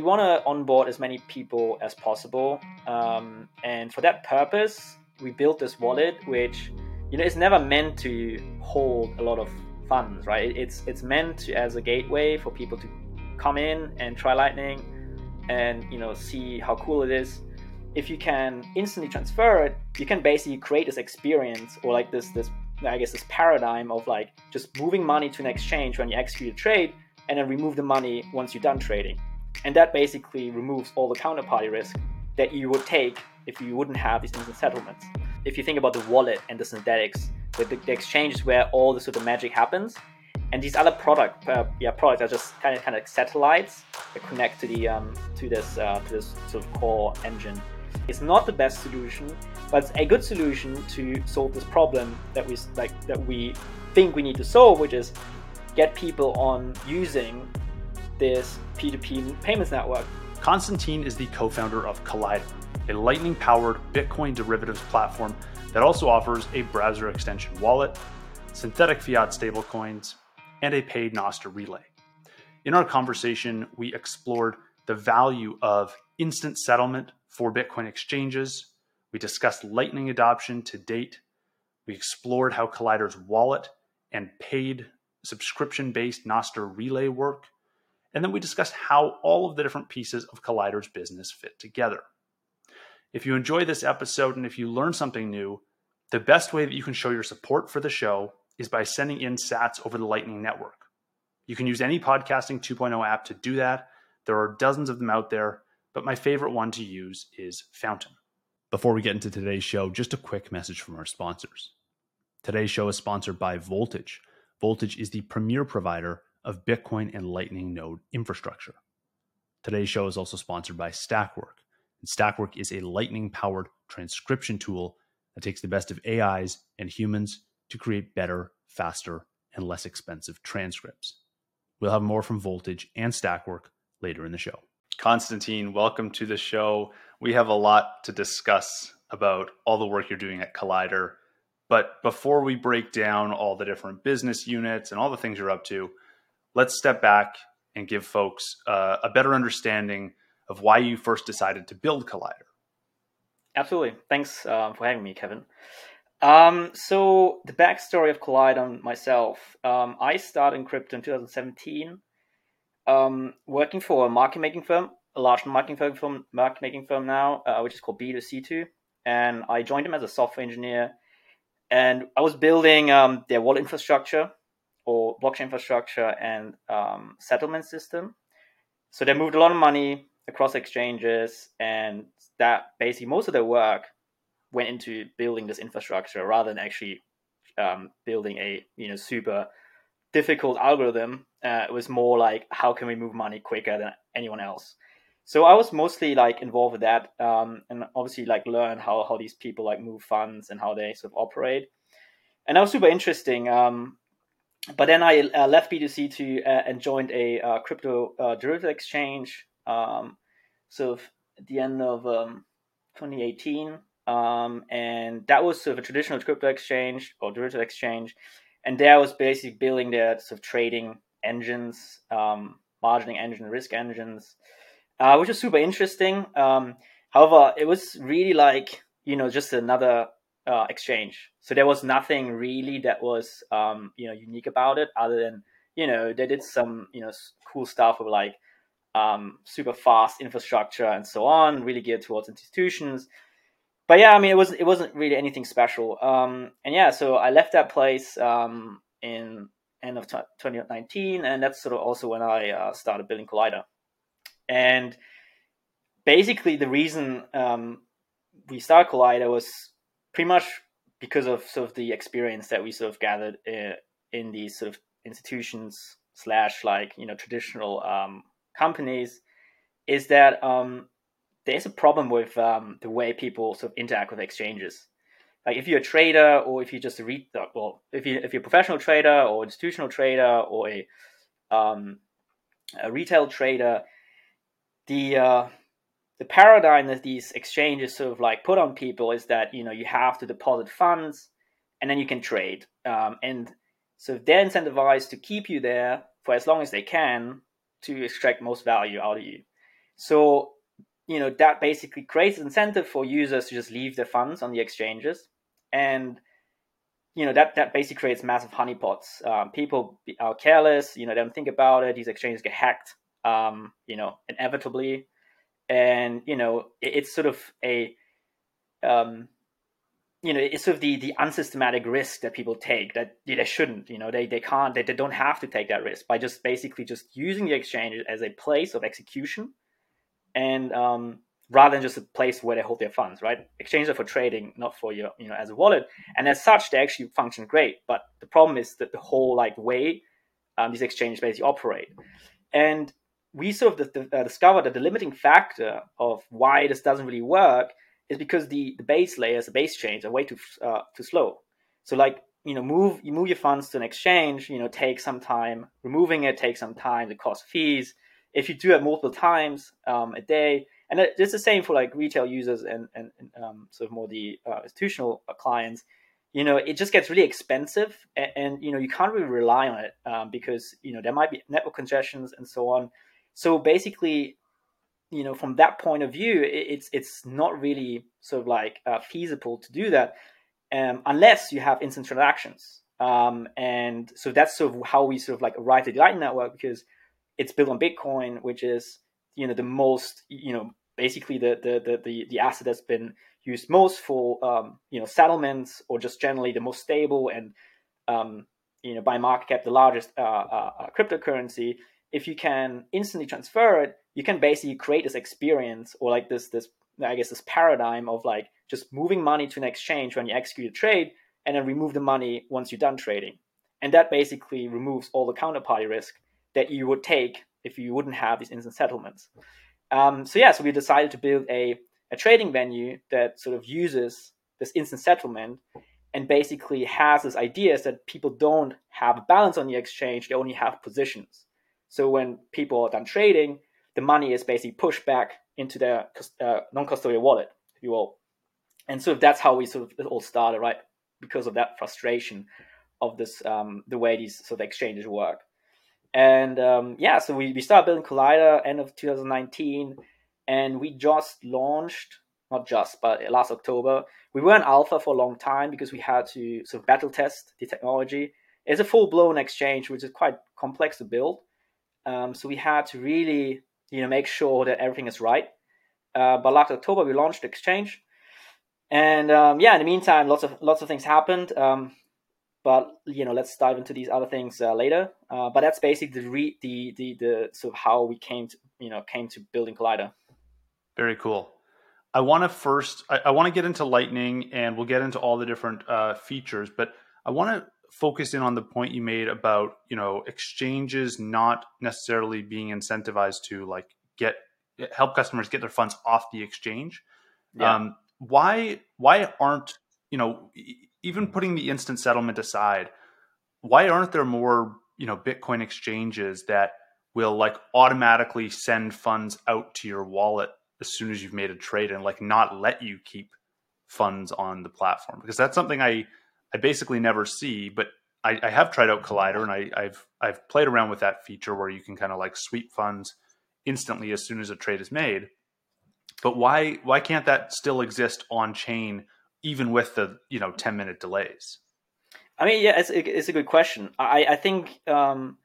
we want to onboard as many people as possible, um, and for that purpose, we built this wallet, which you know is never meant to hold a lot of funds, right? It's it's meant to, as a gateway for people to come in and try Lightning, and you know see how cool it is. If you can instantly transfer it, you can basically create this experience or like this this I guess this paradigm of like just moving money to an exchange when you execute a trade and then remove the money once you're done trading. And that basically removes all the counterparty risk that you would take if you wouldn't have these instant settlements. If you think about the wallet and the synthetics, the, the exchange is where all the sort of magic happens, and these other product uh, yeah products are just kind of kind of satellites that connect to the um, to this uh, to this sort of core engine. It's not the best solution, but it's a good solution to solve this problem that we like that we think we need to solve, which is get people on using this P2P payments network. Konstantin is the co-founder of Kollider, a lightning-powered Bitcoin derivatives platform that also offers a browser extension wallet, synthetic fiat stablecoins, and a paid Nostr relay. In our conversation, we explored the value of instant settlement for Bitcoin exchanges. We discussed Lightning adoption to date. We explored how Kollider's wallet and paid subscription based Nostr relay work. And then we discussed how all of the different pieces of Kollider's business fit together. If you enjoy this episode and if you learn something new, the best way that you can show your support for the show is by sending in sats over the Lightning Network. You can use any podcasting 2.0 app to do that. There are dozens of them out there, but my favorite one to use is Fountain. Before we get into today's show, just a quick message from our sponsors. Today's show is sponsored by Voltage. Voltage is the premier provider of Bitcoin and Lightning node infrastructure. Today's show is also sponsored by Stakwork. And Stakwork is a lightning powered transcription tool that takes the best of AIs and humans to create better, faster, and less expensive transcripts. We'll have more from Voltage and Stakwork later in the show. Konstantin, welcome to the show. We have a lot to discuss about all the work you're doing at Kollider. But before we break down all the different business units and all the things you're up to, let's step back and give folks uh, a better understanding of why you first decided to build Kollider. Absolutely. Thanks uh, for having me, Kevin. Um, so the backstory of Kollider myself, um, I started in crypto in 2017, um, working for a market making firm, a large market making firm, market making firm now, uh, which is called B2C2. And I joined them as a software engineer. And I was building um, their wallet infrastructure or blockchain infrastructure and um, settlement system. So they moved a lot of money across exchanges, and that basically most of their work went into building this infrastructure rather than actually um, building a you know super difficult algorithm. Uh, it was more like how can we move money quicker than anyone else. So I was mostly like involved with that, um, and obviously like learn how how these people like move funds and how they sort of operate. And that was super interesting. Um, but then I uh, left B2C2 uh, and joined a uh, crypto uh, derivative exchange. Um, sort of at the end of um, 2018. Um, and that was sort of a traditional crypto exchange or derivative exchange. And there I was basically building their sort of trading engines, um, margining engine, risk engines, uh, which was super interesting. Um, however, it was really like, you know, just another uh, exchange. So there was nothing really that was, um, you know, unique about it other than, you know, they did some, you know, cool stuff with like um, super fast infrastructure and so on, really geared towards institutions. But yeah, I mean, it wasn't it wasn't really anything special. Um, and yeah, so I left that place um, in end of t- 2019, and that's sort of also when I uh, started building Kollider. And basically, the reason um, we started Kollider was pretty much because of sort of the experience that we sort of gathered in, uh, in these sort of institutions slash like you know traditional um, companies is that um, there's a problem with um, the way people sort of interact with exchanges. Like if you're a trader or if you just read, well, if you if you're a professional trader or institutional trader or a um, a retail trader, the uh, the paradigm that these exchanges sort of like put on people is that you know you have to deposit funds and then you can trade, um, and so they're incentivized to keep you there for as long as they can to extract most value out of you. So you know that basically creates incentive for users to just leave their funds on the exchanges, and you know that that basically creates massive honeypots. Um, people are careless, you know, they don't think about it. These exchanges get hacked, um, you know, inevitably, and you know it, it's sort of a um, you know it's sort of the the unsystematic risk that people take that they shouldn't you know they they can't they, they don't have to take that risk by just basically just using the exchange as a place of execution and um, rather than just a place where they hold their funds right? Exchanges are for trading not for your you know as a wallet. And as such they actually function great but the problem is that the whole like way um, these exchanges basically operate. And we sort of uh, discovered that the limiting factor of why this doesn't really work is because the, the base layers, the base chains are way too uh, too slow. So like you know, move you move your funds to an exchange, you know, takes some time. Removing it takes some time. It costs fees. If you do it multiple times um, a day, and it's the same for like retail users and and, and um, sort of more the uh, institutional uh, clients. You know, it just gets really expensive, and, and you know you can't really rely on it um, because you know there might be network congestions and so on. So basically, you know from that point of view it's it's not really sort of like uh, feasible to do that um, unless you have instant transactions. Um, and so that's sort of how we sort of like arrived at the lightning network because it's built on bitcoin which is you know the most you know basically the the the the, the asset that's been used most for um, you know settlements or just generally the most stable and um, you know by market cap the largest uh, uh, uh cryptocurrency if you can instantly transfer it you can basically create this experience or like this this I guess this paradigm of like just moving money to an exchange when you execute a trade and then remove the money once you're done trading. And that basically removes all the counterparty risk that you would take if you wouldn't have these instant settlements. Um, so yeah, so we decided to build a, a trading venue that sort of uses this instant settlement and basically has this idea that people don't have a balance on the exchange, they only have positions. So when people are done trading, the money is basically pushed back into their uh, non-custodial wallet, if you will. And so that's how we sort of all started, right? Because of that frustration of this, um, the way these sort of exchanges work. And um, yeah, so we, we started building Kollider end of 2019, and we just launched, not just, but last October. We were in alpha for a long time because we had to sort of battle test the technology. It's a full blown exchange, which is quite complex to build. Um, so we had to really you know make sure that everything is right. Uh, but last October we launched the exchange, and um, yeah, in the meantime, lots of lots of things happened. Um, but you know, let's dive into these other things uh, later. Uh, but that's basically the, re- the the the sort of how we came to you know came to building Kollider. Very cool. I want to first I, I want to get into Lightning, and we'll get into all the different uh, features. But I want to focus in on the point you made about you know exchanges not necessarily being incentivized to like get help customers get their funds off the exchange yeah. um, why why aren't you know even putting the instant settlement aside why aren't there more you know bitcoin exchanges that will like automatically send funds out to your wallet as soon as you've made a trade and like not let you keep funds on the platform because that's something i I basically never see, but I, I have tried out Kollider and I, have I've played around with that feature where you can kind of like sweep funds instantly as soon as a trade is made. But why why can't that still exist on chain even with the you know ten minute delays? I mean, yeah, it's, it's a good question. I I think um,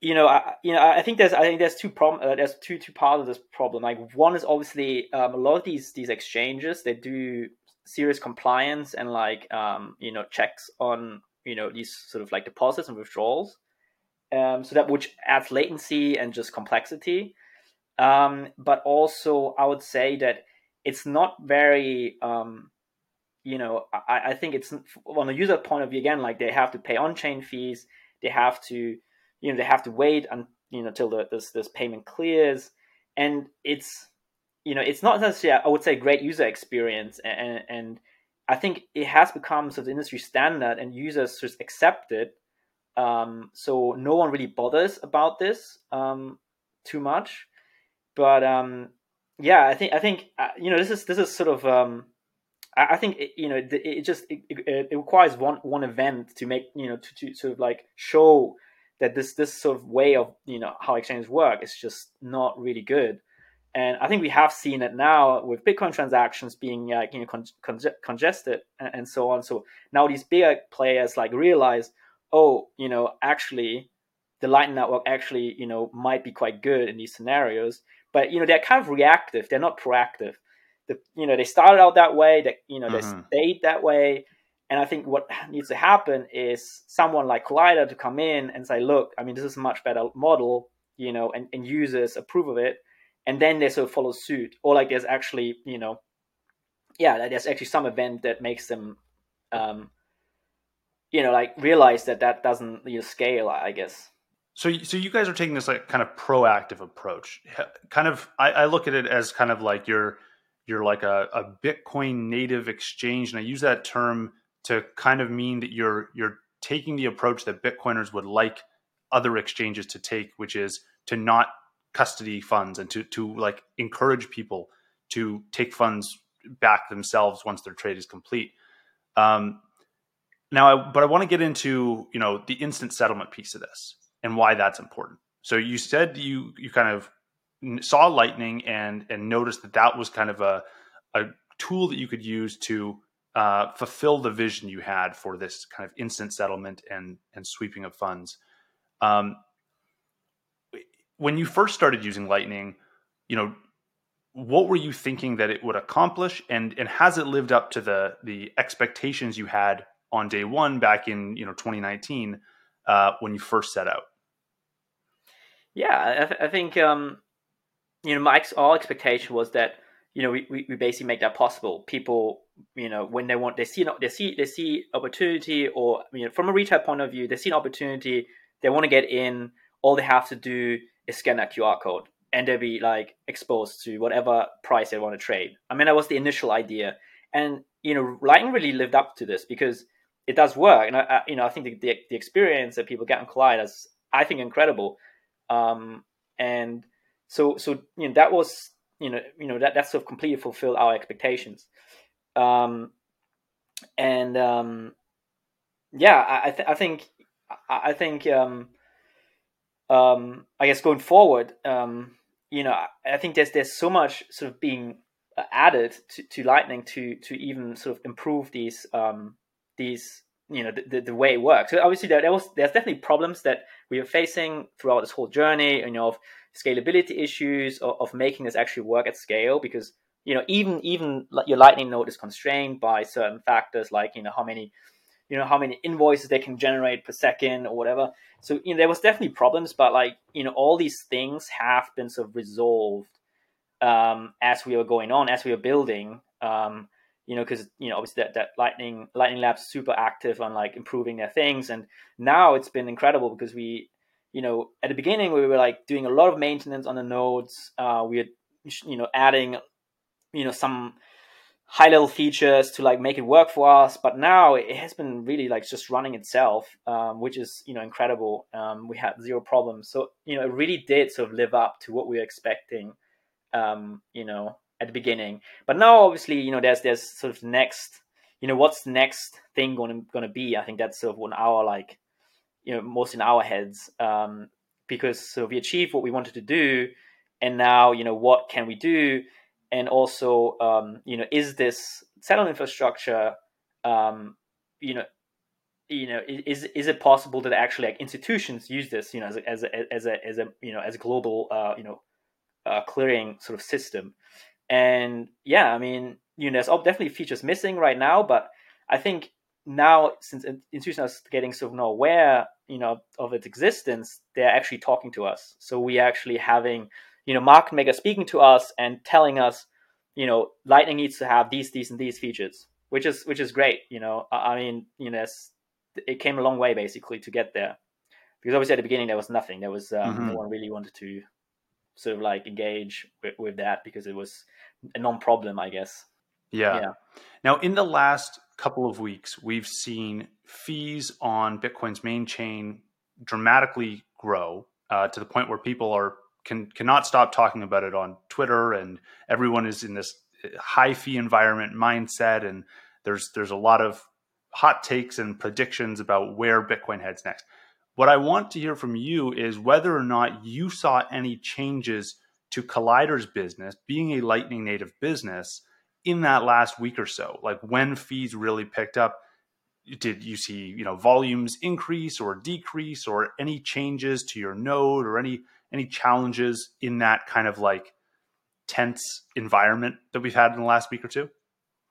you know, I, you know, I think there's, I think there's two problem, uh, there's two two parts of this problem. Like one is obviously um, a lot of these these exchanges they do serious compliance and like um, you know checks on you know these sort of like deposits and withdrawals. Um, so that which adds latency and just complexity. Um, but also, I would say that it's not very, um, you know, I, I think it's on the user point of view again, like they have to pay on-chain fees, they have to, you know, they have to wait and you know till this this payment clears, and it's you know, it's not necessarily, I would say, great user experience. And, and I think it has become sort of industry standard and users just accept it. Um, so no one really bothers about this um, too much. But um, yeah, I think, I think, uh, you know, this is, this is sort of, um, I, I think, it, you know, it, it just, it, it, requires one, one event to make, you know, to, to sort of like show that this this sort of way of you know how exchanges work is just not really good. And I think we have seen it now with Bitcoin transactions being like you know con- con- congested and, and so on. So now these bigger players like realize, oh, you know, actually the Lightning Network actually you know might be quite good in these scenarios. But you know they're kind of reactive; they're not proactive. The, you know they started out that way. That you know mm-hmm. they stayed that way and I think what needs to happen is someone like Kollider to come in and say, look, I mean, this is a much better model, you know, and, and users approve of it. And then they sort of follow suit. Or like there's actually, you know, yeah, there's actually some event that makes them, um, you know, like realize that that doesn't you know, scale, I guess. So, so you guys are taking this like kind of proactive approach. Kind of, I, I look at it as kind of like you're you're like a, a Bitcoin native exchange, and I use that term to kind of mean that you're you're taking the approach that Bitcoiners would like other exchanges to take, which is to not custody funds and to to like encourage people to take funds back themselves once their trade is complete. Um, now, I, but I want to get into you know the instant settlement piece of this and why that's important. So you said you you kind of saw Lightning and and noticed that that was kind of a a tool that you could use to uh, fulfill the vision you had for this kind of instant settlement and and sweeping of funds. Um, when you first started using Lightning, you know, what were you thinking that it would accomplish, and and has it lived up to the the expectations you had on day one back in you know 2019 uh, when you first set out? Yeah, I, th- I think um, you know my all expectation was that you know, we, we, basically make that possible. People, you know, when they want, they see, they see, they see opportunity, or you know, from a retail point of view, they see an opportunity. They want to get in. All they have to do scan that QR code, and they'll be like exposed to whatever price they want to trade. I mean, that was the initial idea, and you know, Lightning really lived up to this because it does work. And I, you know, I think the, the, the experience that people get on Collide is, I think, incredible. Um, and so, so you know, that was you know, you know that that sort of completely fulfilled our expectations. Um, and um, yeah, I, I, th- I think I, I think um, um, I guess going forward, um, you know, I, think there's there's so much sort of being added to, to Lightning to to even sort of improve these um, these you know the, the, the, way it works. So obviously there, there was there's definitely problems that we are facing throughout this whole journey, you know, of scalability issues of, of making this actually work at scale because you know even even your lightning node is constrained by certain factors like you know how many you know how many invoices they can generate per second or whatever so you know there was definitely problems but like you know all these things have been sort of resolved um, as we were going on as we were building um, you know because you know obviously that, that lightning lightning labs super active on like improving their things and now it's been incredible because we you know, at the beginning we were like doing a lot of maintenance on the nodes. Uh, we had, you know, adding, you know, some high level features to like make it work for us. But now it has been really like just running itself, um, which is you know incredible. Um, we had zero problems. So you know, it really did sort of live up to what we were expecting. Um, you know, at the beginning. But now obviously, you know, there's there's sort of next. You know, what's the next thing going to going to be? I think that's sort of on our like you know most in our heads um, because so we achieved what we wanted to do and now you know what can we do and also um, you know is this settlement infrastructure um, you know you know is is it possible that actually like institutions use this you know as a as a as a, as a you know as a global uh, you know uh, clearing sort of system? And yeah i mean you know there's definitely features missing right now but i think now since institutions are getting sort of more aware you know of its existence they're actually talking to us. So we are actually having you know market maker speaking to us and telling us you know lightning needs to have these these and these features which is which is great you know. I mean you know it came a long way basically to get there. Because obviously at the beginning there was nothing. There was um, mm-hmm. no one really wanted to sort of like engage with, with that because it was a non-problem i guess. Yeah. yeah. Now in the last couple of weeks, we've seen fees on Bitcoin's main chain dramatically grow uh, to the point where people are can cannot stop talking about it on Twitter, and everyone is in this uh, high fee environment mindset, and there's there's a lot of hot takes and predictions about where Bitcoin heads next. what I want to hear from you is whether or not you saw any changes to Kollider's business, being a Lightning native business, in that last week or so. Like when fees really picked up, did you see you know volumes increase or decrease, or any changes to your node, or any any challenges in that kind of like tense environment that we've had in the last week or two?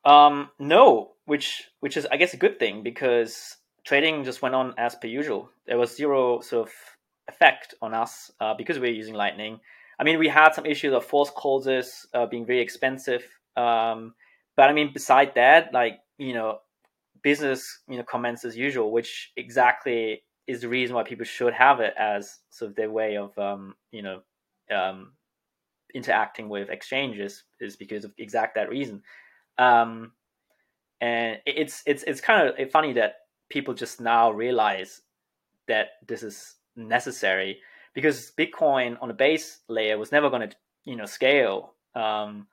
Um, no, which which is I guess a good thing because trading just went on as per usual. There was zero sort of effect on us uh, because we are using Lightning. I mean, we had some issues of force closes uh, being very expensive. Um, but I mean, beside that, like you know, business you know comments as usual, which exactly is the reason why people should have it as sort of their way of um, you know um, interacting with exchanges is because of exact that reason. Um, and it's it's it's kind of funny that people just now realize that this is necessary because Bitcoin on the base layer was never going to you know scale, um,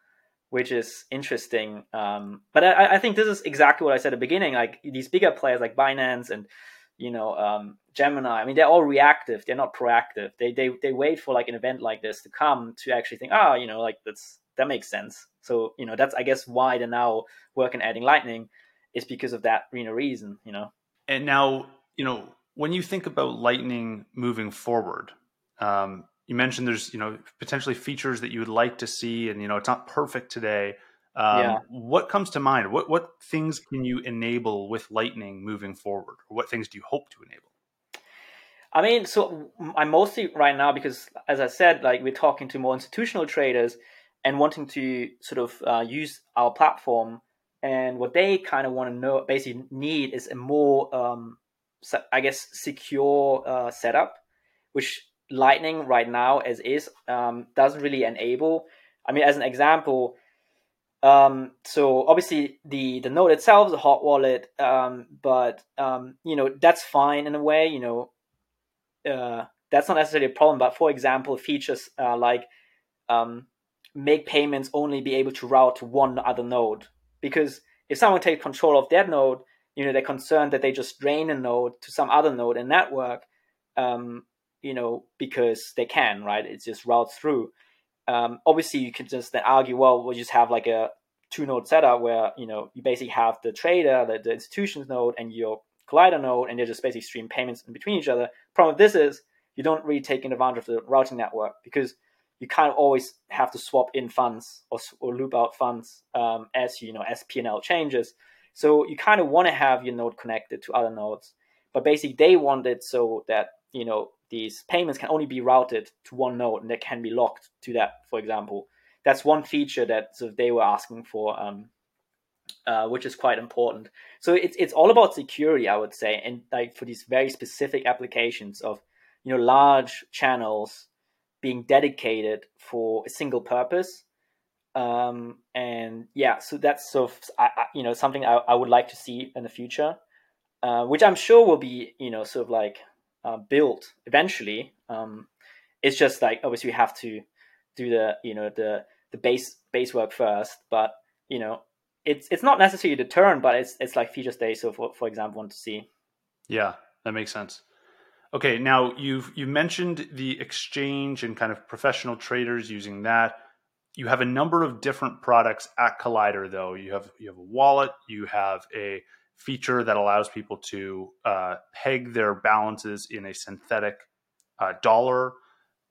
which is interesting. Um, but I, I, think this is exactly what I said at the beginning. Like these bigger players like Binance and you know um, Gemini. I mean, they're all reactive. They're not proactive. They they they wait for like an event like this to come to actually think, ah, oh, you know, like that's that makes sense. So you know that's I guess why they're now working adding Lightning is because of that you know reason. You know. And now you know when you think about Lightning moving forward. Um, you mentioned there's you know potentially features that you would like to see, and you know it's not perfect today. Um, yeah. What comes to mind? What what things can you enable with Lightning moving forward, or what things do you hope to enable? I mean, so I'm mostly right now because, as I said, like we're talking to more institutional traders and wanting to sort of uh, use our platform. And what they kind of want to know, basically need, is a more, um, I guess, secure uh, setup, which Lightning right now, as is, um, doesn't really enable. I mean, as an example, um, so obviously the the node itself is a hot wallet, um, but um, you know that's fine in a way. You know, uh, that's not necessarily a problem. But for example, features uh, like um, make payments only be able to route to one other node, because if someone takes control of that node, you know they're concerned that they just drain a node to some other node in network. Um, you know, because they can, right? It just routes through um, obviously you can just then argue, well, we'll just have like a two node setup where you know you basically have the trader, the, the institutions node, and your Kollider node, and they just basically stream payments in between each other. Problem with this is you don't really take advantage of the routing network because you kind of always have to swap in funds or, or loop out funds um, as you know as P&L changes. So you kind of want to have your node connected to other nodes, but basically they want it so that you know these payments can only be routed to one node and they can be locked to that, for example. That's one feature that sort of they were asking for, um, uh, which is quite important. So it's it's all about security, I would say, and like for these very specific applications of you know large channels being dedicated for a single purpose. Um, and yeah, so that's sort of I, I, you know something I, I would like to see in the future, uh, which I'm sure will be you know sort of like uh, built eventually. Um, it's just like obviously we have to do the you know the the base base work first, but you know it's it's not necessarily the turn, but it's it's like feature state. So for for example, want to see. Yeah, that makes sense. Okay, now you've you mentioned the exchange and kind of professional traders using that. You have a number of different products at Kollider, though. You have you have a wallet, you have a feature that allows people to uh, peg their balances in a synthetic uh, dollar.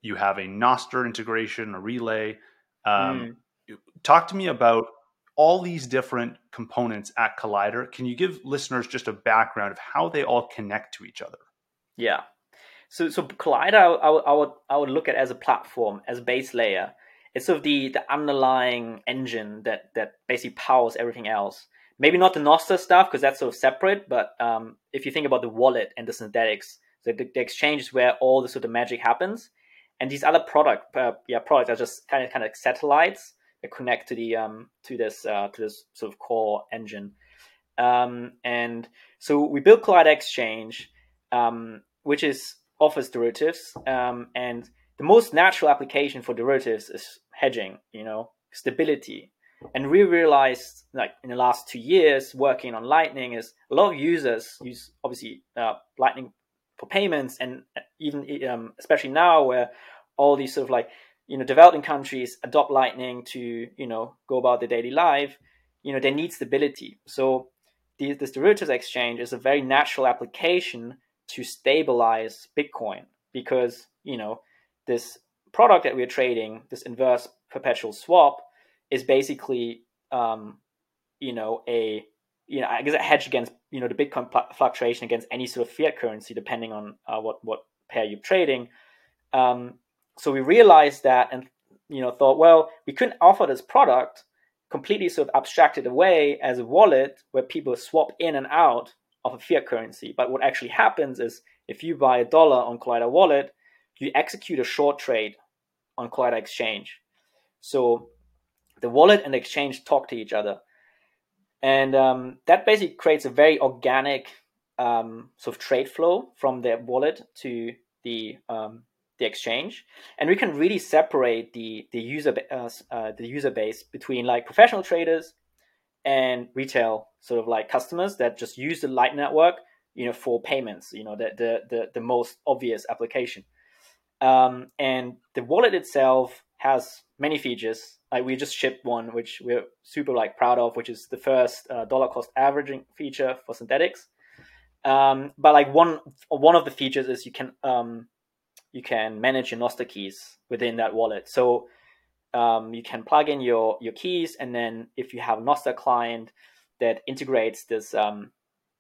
You have a Nostr integration, a relay. Um, mm. Talk to me about all these different components at Kollider. Can you give listeners just a background of how they all connect to each other? Yeah. So, so Kollider, I, would, I would, I would look at as a platform, as a base layer. It's sort of the the underlying engine that that basically powers everything else maybe not the Nostr stuff because that's sort of separate. But um, if you think about the wallet and the synthetics, the, the, the exchange is where all the sort of magic happens. And these other product, uh, yeah, products are just kind of kind of satellites connect to the um, to this uh, to this sort of core engine. Um, and so we built Kollider Exchange, um, which is offers derivatives, um, and the most natural application for derivatives is hedging. You know, stability and we realized, like in the last two years, working on Lightning, is a lot of users use obviously uh, Lightning for payments, and even um, especially now where all these sort of like you know developing countries adopt Lightning to you know go about their daily life, you know they need stability. So the, this derivatives exchange is a very natural application to stabilize Bitcoin because you know this product that we're trading, this inverse perpetual swap, is basically um, you know a you know I guess a hedge against you know the Bitcoin fluctuation against any sort of fiat currency depending on uh, what what pair you're trading. Um, so we realized that and you know thought well we couldn't offer this product completely sort of abstracted away as a wallet where people swap in and out of a fiat currency. But what actually happens is if you buy a dollar on Kollider Wallet, you execute a short trade on Kollider Exchange. So the wallet and the exchange talk to each other. And um, that basically creates a very organic um, sort of trade flow from the wallet to the um, the exchange, and we can really separate the the user uh, uh, the user base between like professional traders and retail sort of like customers that just use the Light network, you know, for payments. You know, the the the, the most obvious application. Um, and the wallet itself has many features. Like we just shipped one, which we're super like proud of, which is the first uh, dollar cost averaging feature for synthetics. Um, but like one one of the features is you can um, you can manage your Nostr keys within that wallet. So um, you can plug in your your keys, and then if you have a Nostr client that integrates this um,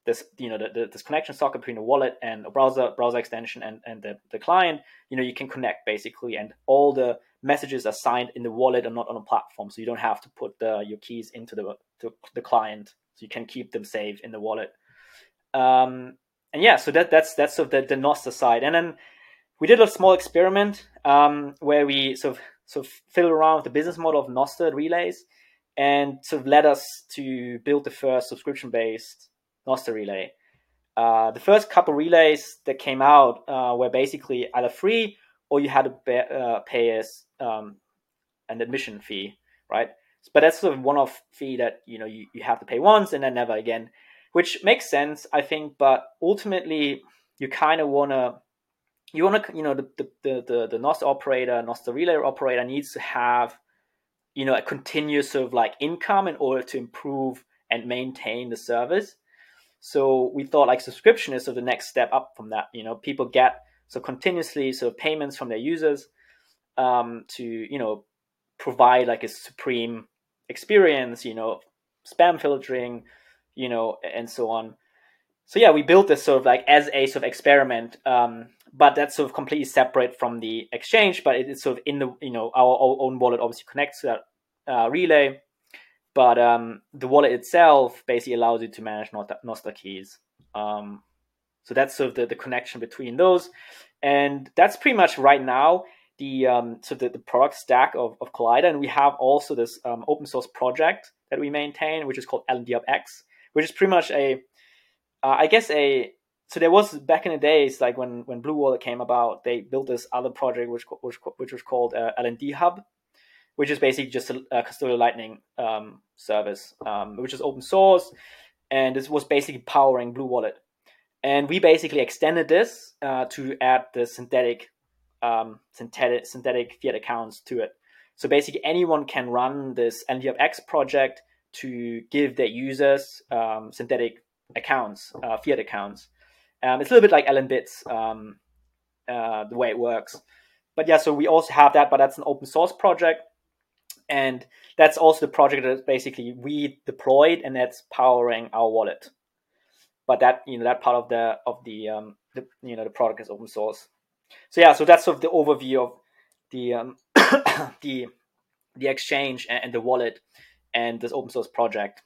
this you know the, the, this connection socket between the wallet and a browser browser extension and and the, the client, you know you can connect basically, and all the messages are signed in the wallet and not on a platform, so you don't have to put the, your keys into the to the client, so you can keep them safe in the wallet. Um, and yeah, so that that's that's sort of the, the Nostr side, and then we did a small experiment um, where we sort of sort of fiddled around with the business model of Nostr relays, and sort of led us to build the first subscription-based Nostr relay. Uh, the first couple relays that came out uh, were basically either free or you had to pay, uh, pay us um, an admission fee, right? But that's sort of one-off fee that you know you, you have to pay once and then never again, which makes sense, I think. But ultimately, you kind of want to you want to you know the the the the Nostr operator, Nostr relay operator needs to have you know a continuous sort of like income in order to improve and maintain the service. So we thought like subscription is sort of the next step up from that. You know, people get so continuously sort of payments from their users um, to you know provide like a supreme experience. You know, spam filtering, you know, and so on. So yeah, we built this sort of like as a sort of experiment um, but that's sort of completely separate from the exchange. But it's sort of in the you know our, own wallet obviously connects to that uh, relay, but um, the wallet itself basically allows you to manage Nostr keys. Um, so that's sort of the, the connection between those, and that's pretty much right now the um, so the, the product stack of, of Kollider, and we have also this um, open source project that we maintain, which is called LNDHubX, which is pretty much a uh, I guess a so there was back in the days, like when when Blue Wallet came about, they built this other project which which, which was called uh, LND Hub, which is basically just a, a custodial Lightning um, service, um, which is open source, and this was basically powering Blue Wallet. And we basically extended this uh, to add the synthetic, um, synthetic synthetic fiat accounts to it. So basically, anyone can run this lnd hub x project to give their users um, synthetic accounts, uh, fiat accounts. Um, it's a little bit like LNbits, um, uh, the way it works. But yeah, so we also have that, but that's an open source project. And that's also the project that basically we deployed and that's powering our wallet. But that, you know, that part of the, of the, um, the you know, the product is open source. So yeah, so that's sort of the overview of the, um, the, the exchange and the wallet and this open source project.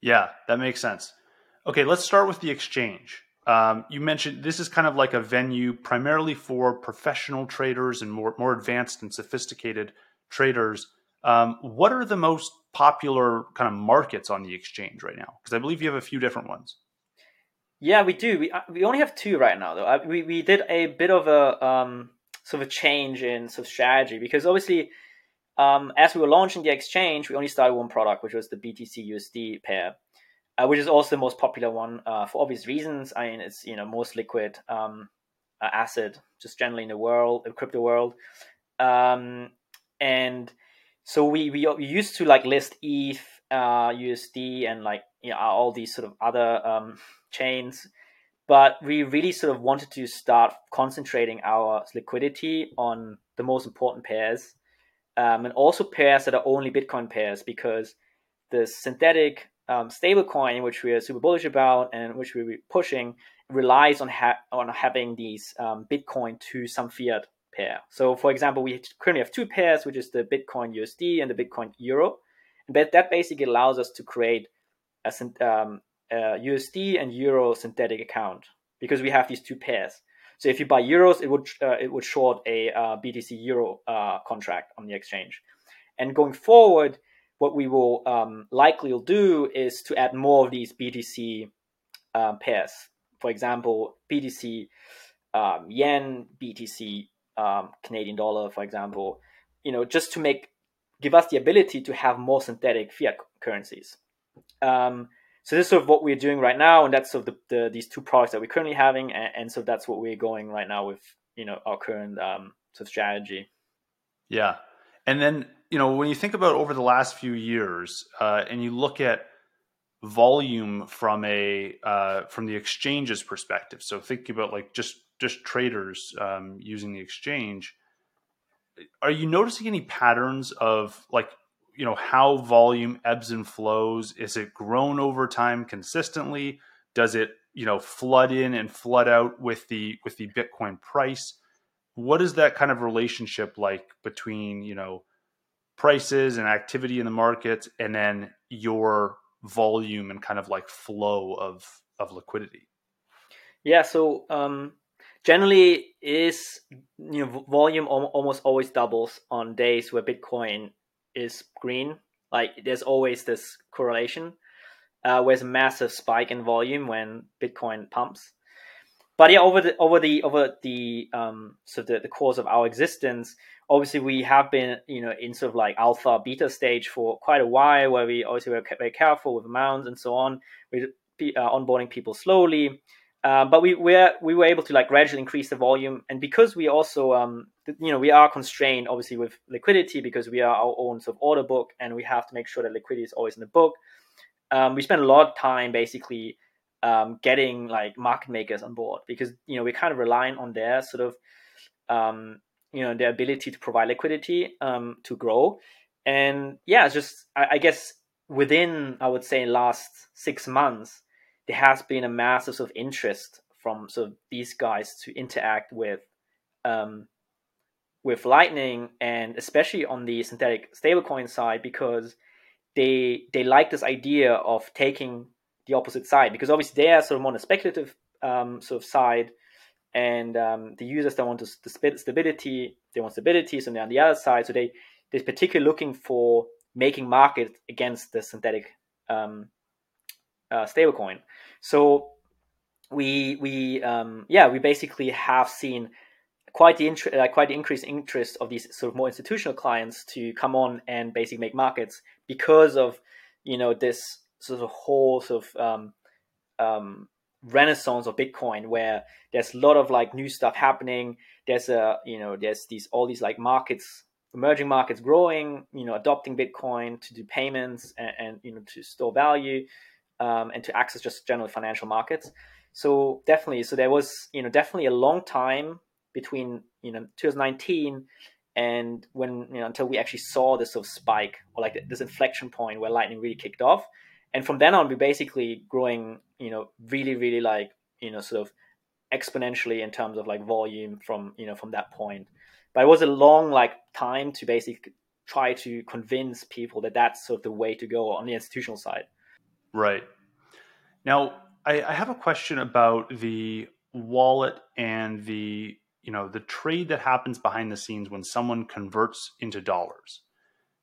Yeah, that makes sense. Okay, let's start with the exchange. Um, you mentioned this is kind of like a venue primarily for professional traders and more more advanced and sophisticated traders. Um, what are the most popular kind of markets on the exchange right now? Because I believe you have a few different ones. Yeah, we do. We uh, we only have two right now, though. Uh, we we did a bit of a um, sort of a change in sort of strategy because obviously, um, as we were launching the exchange, we only started one product, which was the BTC USD pair uh, which is also the most popular one uh, for obvious reasons. I mean, it's you know most liquid, um, uh, asset just generally in the world, the crypto world. Um, and so we, we, we used to like list ETH, uh, USD, and like you know, all these sort of other um, chains. But we really sort of wanted to start concentrating our liquidity on the most important pairs, um, and also pairs that are only Bitcoin pairs, because the synthetic um, stablecoin, which we are super bullish about and which we're pushing, relies on ha- on having these um, Bitcoin to some fiat pair. So, for example, we currently have two pairs, which is the Bitcoin USD and the Bitcoin Euro, and that that basically allows us to create a, um, a USD and Euro synthetic account because we have these two pairs. So, if you buy euros, it would uh, it would short a uh, BTC Euro uh, contract on the exchange, and going forward what we will um, likely do is to add more of these BTC um, pairs. For example, BTC um, yen, BTC um, Canadian dollar, for example. You know, just to make give us the ability to have more synthetic fiat currencies. Um, so this is sort of what we're doing right now, and that's sort of the, the these two products that we're currently having, and, and, so that's what we're going right now with you know our current um, sort of strategy. Yeah, and then you know, when you think about over the last few years, uh, and you look at volume from a uh, from the exchange's perspective, so think about like just just traders um, using the exchange, are you noticing any patterns of like you know how volume ebbs and flows? Is it grown over time consistently? Does it you know flood in and flood out with the with the Bitcoin price? What is that kind of relationship like between you know prices and activity in the markets and then your volume and kind of like flow of of liquidity? Yeah so um generally is you know volume almost always doubles on days where bitcoin is green. Like there's always this correlation. Uh, where's a massive spike in volume when bitcoin pumps. But yeah over the over the over the um so the, the course of our existence obviously we have been you know in sort of like alpha beta stage for quite a while where we obviously were very careful with amounts and so on. We uh, onboarding people slowly. Uh, but we were we were able to like gradually increase the volume. And because we also um, you know we are constrained obviously with liquidity because we are our own sort of order book and we have to make sure that liquidity is always in the book. Um, we spend a lot of time basically um, getting like market makers on board because you know we're kind of relying on their sort of um, you know their ability to provide liquidity um, to grow. And yeah just I, I, guess within i would say last six months there has been a massive sort of interest from sort of these guys to interact with um, with lightning and especially on the synthetic stablecoin side because they they like this idea of taking the opposite side because obviously they are sort of more on the speculative um, sort of side and um, the users don't want stability they want stability so they're on the other side. So they they're particularly looking for making market against the synthetic um, uh, stablecoin. So we we um, yeah we basically have seen quite the interest uh, quite the increased interest of these sort of more institutional clients to come on and basically make markets because of you know this sort of whole sort of um, um, renaissance of bitcoin where there's a lot of like new stuff happening. There's a you know there's these all these like markets emerging markets growing you know adopting bitcoin to do payments and, and you know to store value um, and to access just general financial markets. So definitely so there was you know definitely a long time between you know 2019 and when you know until we actually saw this sort of spike or like this inflection point where lightning really kicked off and from then on we're basically growing you know really really like you know sort of exponentially in terms of like volume from you know from that point. But it was a long like time to basically try to convince people that that's sort of the way to go on the institutional side. Right. Now I, I have a question about the wallet and the you know the trade that happens behind the scenes when someone converts into dollars.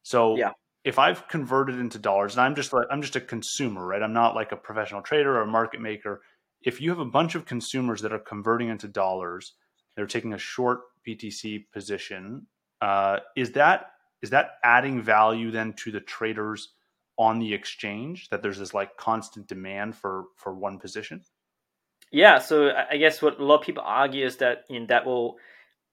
So yeah if I've converted into dollars and I'm just like I'm just a consumer, right? I'm not like a professional trader or a market maker. If you have a bunch of consumers that are converting into dollars, they're taking a short BTC position. Uh, is that is that adding value then to the traders on the exchange that there's this like constant demand for for one position? Yeah, so I guess what a lot of people argue is that in that will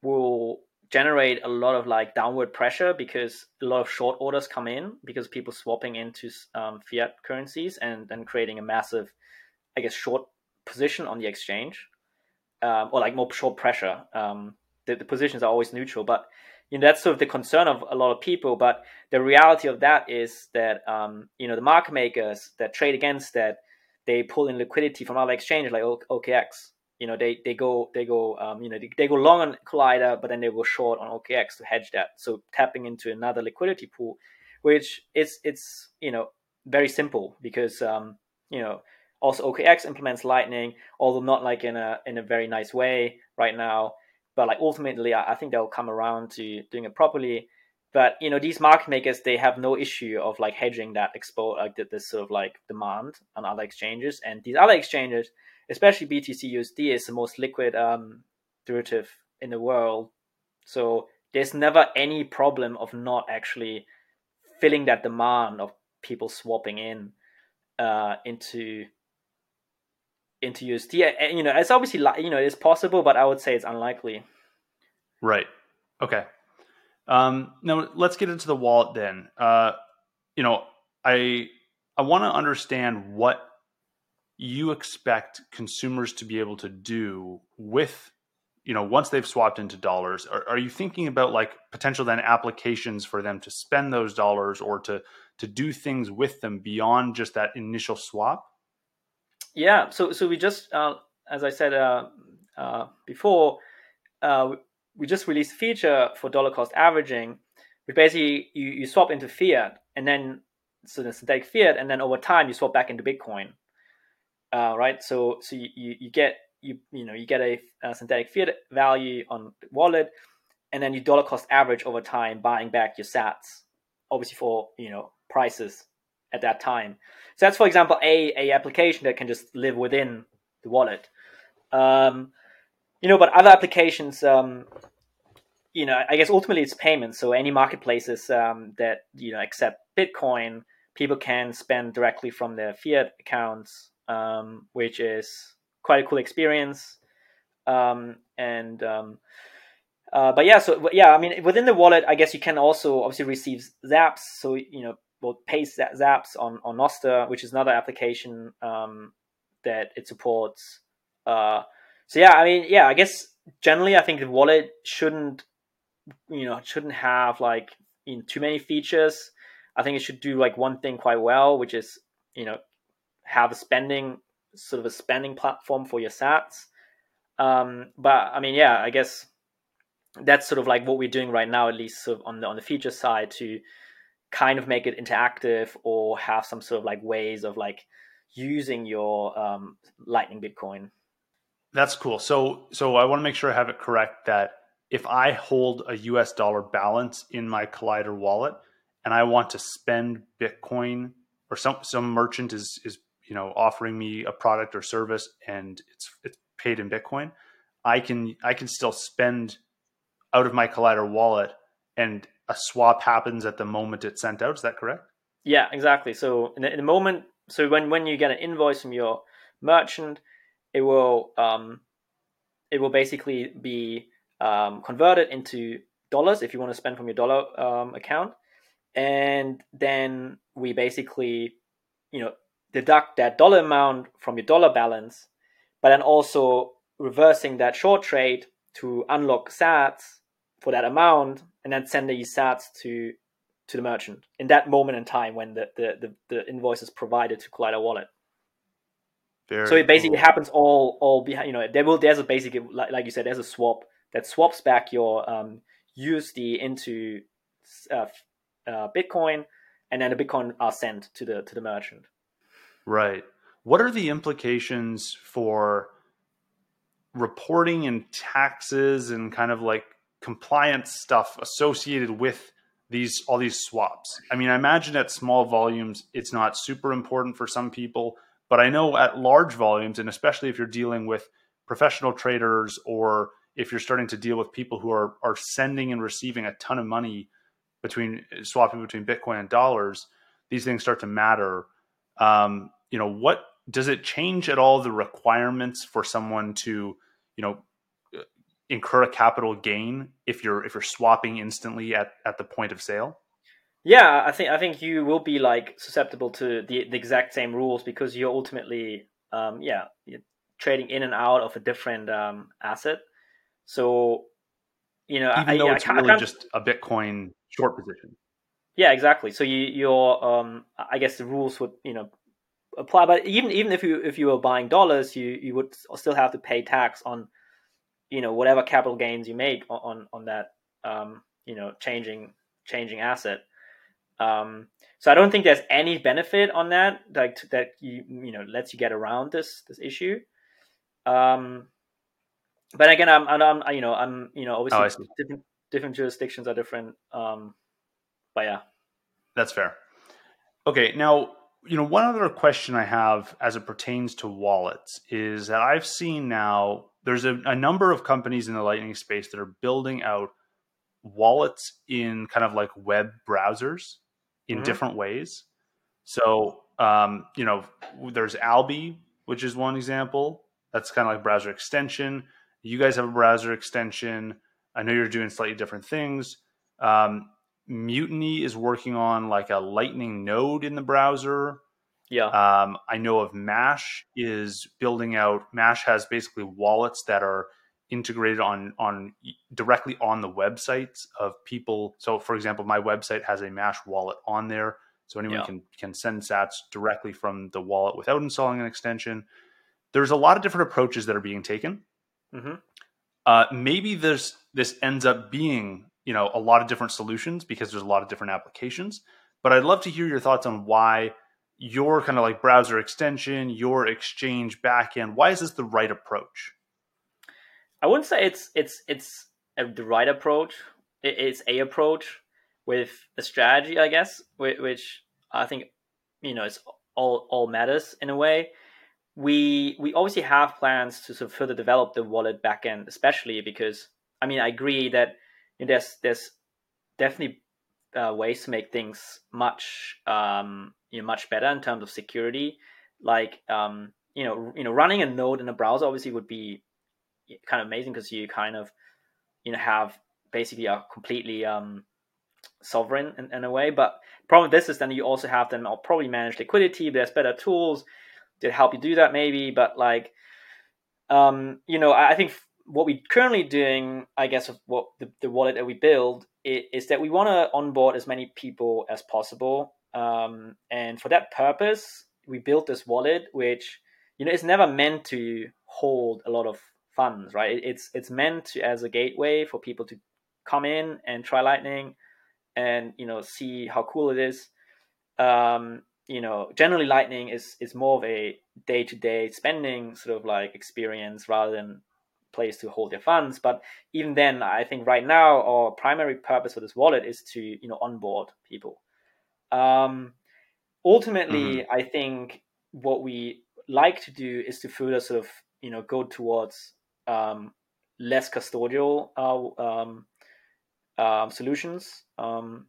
will generate a lot of like downward pressure because a lot of short orders come in because people swapping into um, fiat currencies and then creating a massive, I guess, short position on the exchange, um, or like more short pressure. Um, the, the positions are always neutral, but you know that's sort of the concern of a lot of people. But the reality of that is that um, you know the market makers that trade against that they pull in liquidity from other exchanges like OKX. You know, they, they go they go um, you know they, they go long on Kollider, but then they go short on OKX to hedge that. So tapping into another liquidity pool, which is it's you know very simple because um, you know also OKX implements Lightning, although not like in a in a very nice way right now. But like ultimately, I, I think they'll come around to doing it properly. But you know, these market makers they have no issue of like hedging that export like this sort of like demand on other exchanges, and these other exchanges, especially BTC USD, is the most liquid um, derivative in the world. So there's never any problem of not actually filling that demand of people swapping in uh, into into USD. And, you know, it's obviously you know it's possible, but I would say it's unlikely. Right. Okay. Um, now let's get into the wallet then. Uh, you know, I I want to understand what you expect consumers to be able to do with you know once they've swapped into dollars are, are, you thinking about like potential then applications for them to spend those dollars or to to do things with them beyond just that initial swap yeah so so we just uh, as i said uh, uh, before uh, we just released a feature for dollar cost averaging, which basically you, you swap into fiat and then so the synthetic fiat, and then over time you swap back into Bitcoin. Uh, right. So so you, you, get you you know you get a, a, synthetic fiat value on the wallet, and then you dollar cost average over time, buying back your Sats, obviously for you know prices at that time. So that's for example a a application that can just live within the wallet. Um, you know, but other applications, um, you know, I guess ultimately it's payments. So any marketplaces um, that you know accept Bitcoin, people can spend directly from their fiat accounts, um, which is quite a cool experience. Um, and um, uh, but yeah, so yeah, I mean, within the wallet, I guess you can also obviously receive Zaps. So you know, well, pay Zaps on on Nostr, which is another application um, that it supports. Uh, so yeah, I mean, yeah, I guess generally, I think the wallet shouldn't, you know, shouldn't have like in too many features. I think it should do like one thing quite well, which is you know have a spending sort of a spending platform for your Sats. Um, but I mean, yeah, I guess that's sort of like what we're doing right now, at least sort of on the on the feature side to kind of make it interactive or have some sort of like ways of like using your um, Lightning Bitcoin. That's cool. So so I want to make sure I have it correct that if I hold a US dollar balance in my Kollider wallet and I want to spend Bitcoin or some some merchant is is you know offering me a product or service and it's it's paid in Bitcoin, I can I can still spend out of my Kollider wallet and a swap happens at the moment it's sent out. Is that correct? Yeah, exactly. So in the, in the moment, so when when you get an invoice from your merchant, it will um, it will basically be um, converted into dollars if you want to spend from your dollar um, account, and then we basically you know deduct that dollar amount from your dollar balance, but then also reversing that short trade to unlock Sats for that amount, and then send these Sats to to the merchant in that moment in time when the, the, the, the invoice is provided to Kollider Wallet. Very so it basically cool. happens all all behind. You know, there will there's a basic like, like you said, there's a swap that swaps back your um, USD into uh, uh, Bitcoin, and then the Bitcoin are sent to the to the merchant. Right. What are the implications for reporting and taxes and kind of like compliance stuff associated with these all these swaps? I mean, I imagine at small volumes it's not super important for some people but I know at large volumes, and especially if you're dealing with professional traders or if you're starting to deal with people who are are sending and receiving a ton of money between swapping between Bitcoin and dollars, these things start to matter. Um, you know what does it change at all the requirements for someone to you know incur a capital gain if you're if you're swapping instantly at at the point of sale? Yeah, I think I think you will be like susceptible to the, the exact same rules because you're ultimately um, yeah you're trading in and out of a different um, asset. So you know, even I, though it's really just a Bitcoin short position. Yeah, exactly. So you you're um, I guess the rules would you know apply, but even even if you if you were buying dollars, you you would still have to pay tax on you know whatever capital gains you make on on that um, you know changing changing asset. Um, so I don't think there's any benefit on that, like that you you know lets you get around this this issue. Um, but again, I'm, I'm, you know I'm you know obviously oh, different different jurisdictions are different. Um, but yeah, that's fair. Okay, now you know one other question I have as it pertains to wallets is that I've seen now there's a, a number of companies in the Lightning space that are building out wallets in kind of like web browsers in mm-hmm. different ways. So, um, you know, there's Alby, which is one example. That's kind of like browser extension. You guys have a browser extension. I know you're doing slightly different things. Um, Mutiny is working on like a Lightning node in the browser. Yeah. Um, I know of Mash is building out. Mash has basically wallets that are integrated on on directly on the websites of people. So, for example, my website has a Mash wallet on there, so anyone yeah. can can send Sats directly from the wallet without installing an extension. There's a lot of different approaches that are being taken. Mm-hmm. Uh, maybe this this ends up being you know a lot of different solutions because there's a lot of different applications. But I'd love to hear your thoughts on why your kind of like browser extension, your exchange backend. Why is this the right approach? I wouldn't say it's it's it's a, the right approach. It's a approach with a strategy, I guess, which, I think you know it's all all matters in a way. We we obviously have plans to sort of further develop the wallet backend, especially because I mean I agree that know, there's there's definitely uh, ways to make things much um, you know much better in terms of security. Like um, you know you know running a node in a browser obviously would be kind of amazing because you kind of you know have basically a completely um, sovereign in, in, a way. But problem with this is then you also have then I'll probably manage liquidity. There's better tools that help you do that maybe, but like um, you know I, I think what we're currently doing, I guess, of what the, the wallet that we build is, is that we want to onboard as many people as possible. Um, and for that purpose, we built this wallet, which you know is never meant to hold a lot of funds, right? It's it's meant to, as a gateway for people to come in and try Lightning, and you know see how cool it is. Um, you know, generally Lightning is is more of a day to day spending sort of like experience rather than place to hold their funds. But even then, I think right now our primary purpose for this wallet is to you know onboard people. Um, ultimately, mm-hmm. I think what we like to do is to further sort of you know go towards um, less custodial uh, um, um, solutions. Um,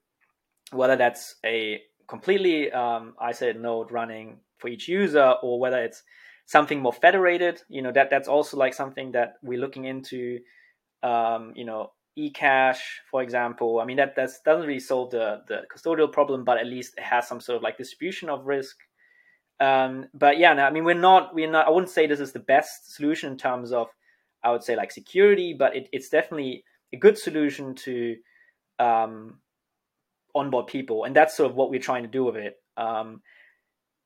whether that's a completely um, isolated node running for each user, or whether it's something more federated you know that that's also like something that we're looking into um, you know ecash for example. I mean that that doesn't really solve the the custodial problem but at least it has some sort of like distribution of risk. Um, but yeah no, i mean we're not we're not i wouldn't say this is the best solution in terms of i would say like security but it, it's definitely a good solution to um, onboard people and that's sort of what we're trying to do with it. Um,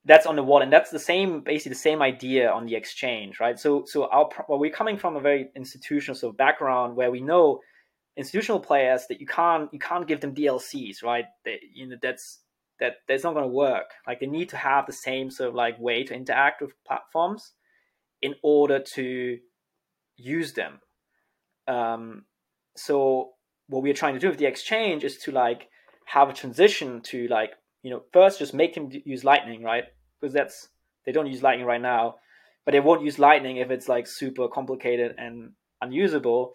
that's on the wall and that's the same basically the same idea on the exchange right? So so our well we're coming from a very institutional sort of background where we know institutional players that you can't you can't give them dlcs right? You know that's that that's not going to work. Like they need to have the same sort of like way to interact with platforms in order to use them. Um, so what we're trying to do with the exchange is to like have a transition to like you know, first just make them use Lightning, right? Because that's they don't use Lightning right now, but they won't use Lightning if it's like super complicated and unusable.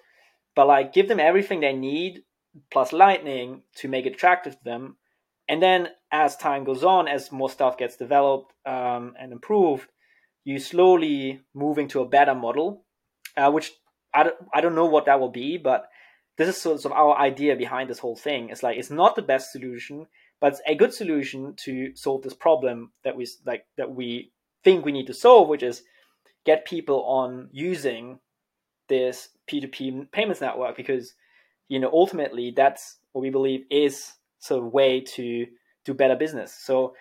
But like, give them everything they need plus Lightning to make it attractive to them, and then as time goes on, as more stuff gets developed um, and improved, you slowly moving to a better model, uh, which I don't, I don't know what that will be, but this is sort of our idea behind this whole thing. It's like it's not the best solution, but it's a good solution to solve this problem that we like that we think we need to solve, which is get people on using this P2P payments network because you know ultimately that's what we believe is sort of way to do better business. So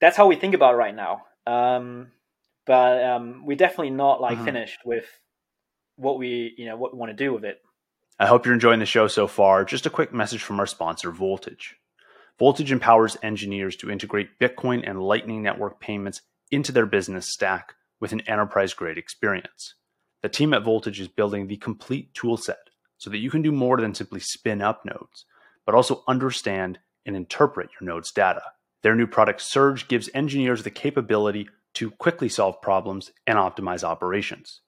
that's how we think about it right now. Um, but um, we're definitely not like mm-hmm. finished with what we you know what we want to do with it. I hope you're enjoying the show so far. Just a quick message from our sponsor, Voltage. Voltage empowers engineers to integrate Bitcoin and Lightning Network payments into their business stack with an enterprise grade experience. The team at Voltage is building the complete toolset so that you can do more than simply spin up nodes, but also understand and interpret your node's data. Their new product Surge gives engineers the capability to quickly solve problems and optimize operations.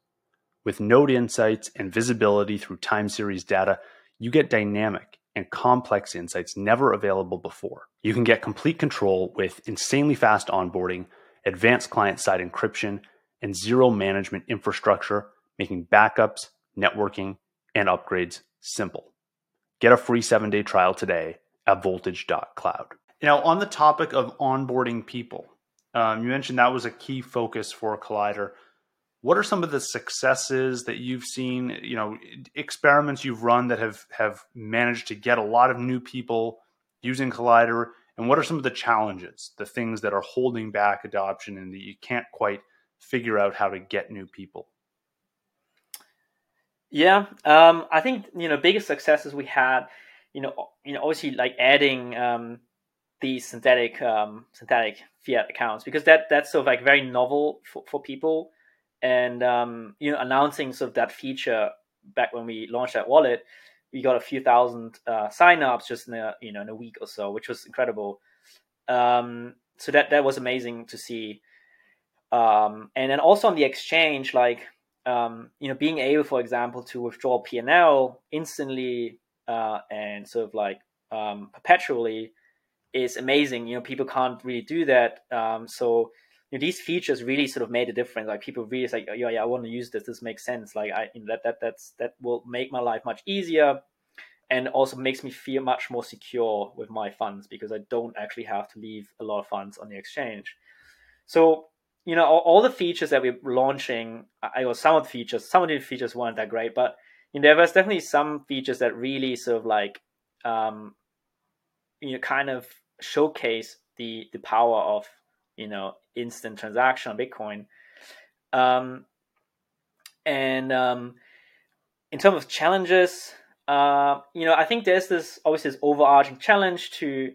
With node insights and visibility through time series data, you get dynamic and complex insights never available before. You can get complete control with insanely fast onboarding, advanced client side encryption, and zero management infrastructure, making backups, networking, and upgrades simple. Get a free seven day trial today at voltage.cloud. Now, on the topic of onboarding people, um, you mentioned that was a key focus for Kollider. What are some of the successes that you've seen, you know, experiments you've run that have have managed to get a lot of new people using Kollider? And what are some of the challenges, the things that are holding back adoption and that you can't quite figure out how to get new people? Yeah, um, I think you know biggest successes we had, you know, you know, obviously like adding um, these synthetic um, synthetic fiat accounts because that that's sort of like very novel for, for people, and um, you know, announcing sort of that feature back when we launched that wallet, we got a few thousand uh, signups just in a you know in a week or so, which was incredible. Um, so that that was amazing to see, um, and then also on the exchange, like um, you know, being able, for example, to withdraw P&L instantly uh, and sort of like um, perpetually is amazing. You know, people can't really do that. Um, so you know, these features really sort of made a difference. Like people really like, yeah, yeah, I want to use this. This makes sense. Like I you know, that that that's that will make my life much easier, and also makes me feel much more secure with my funds because I don't actually have to leave a lot of funds on the exchange. So you know all, all, the features that we're launching i or some of the features some of the features weren't that great but you know, there was definitely some features that really sort of like um you know kind of showcase the the power of you know instant transaction on bitcoin. Um and um in terms of challenges uh you know i think there's this obviously this overarching challenge to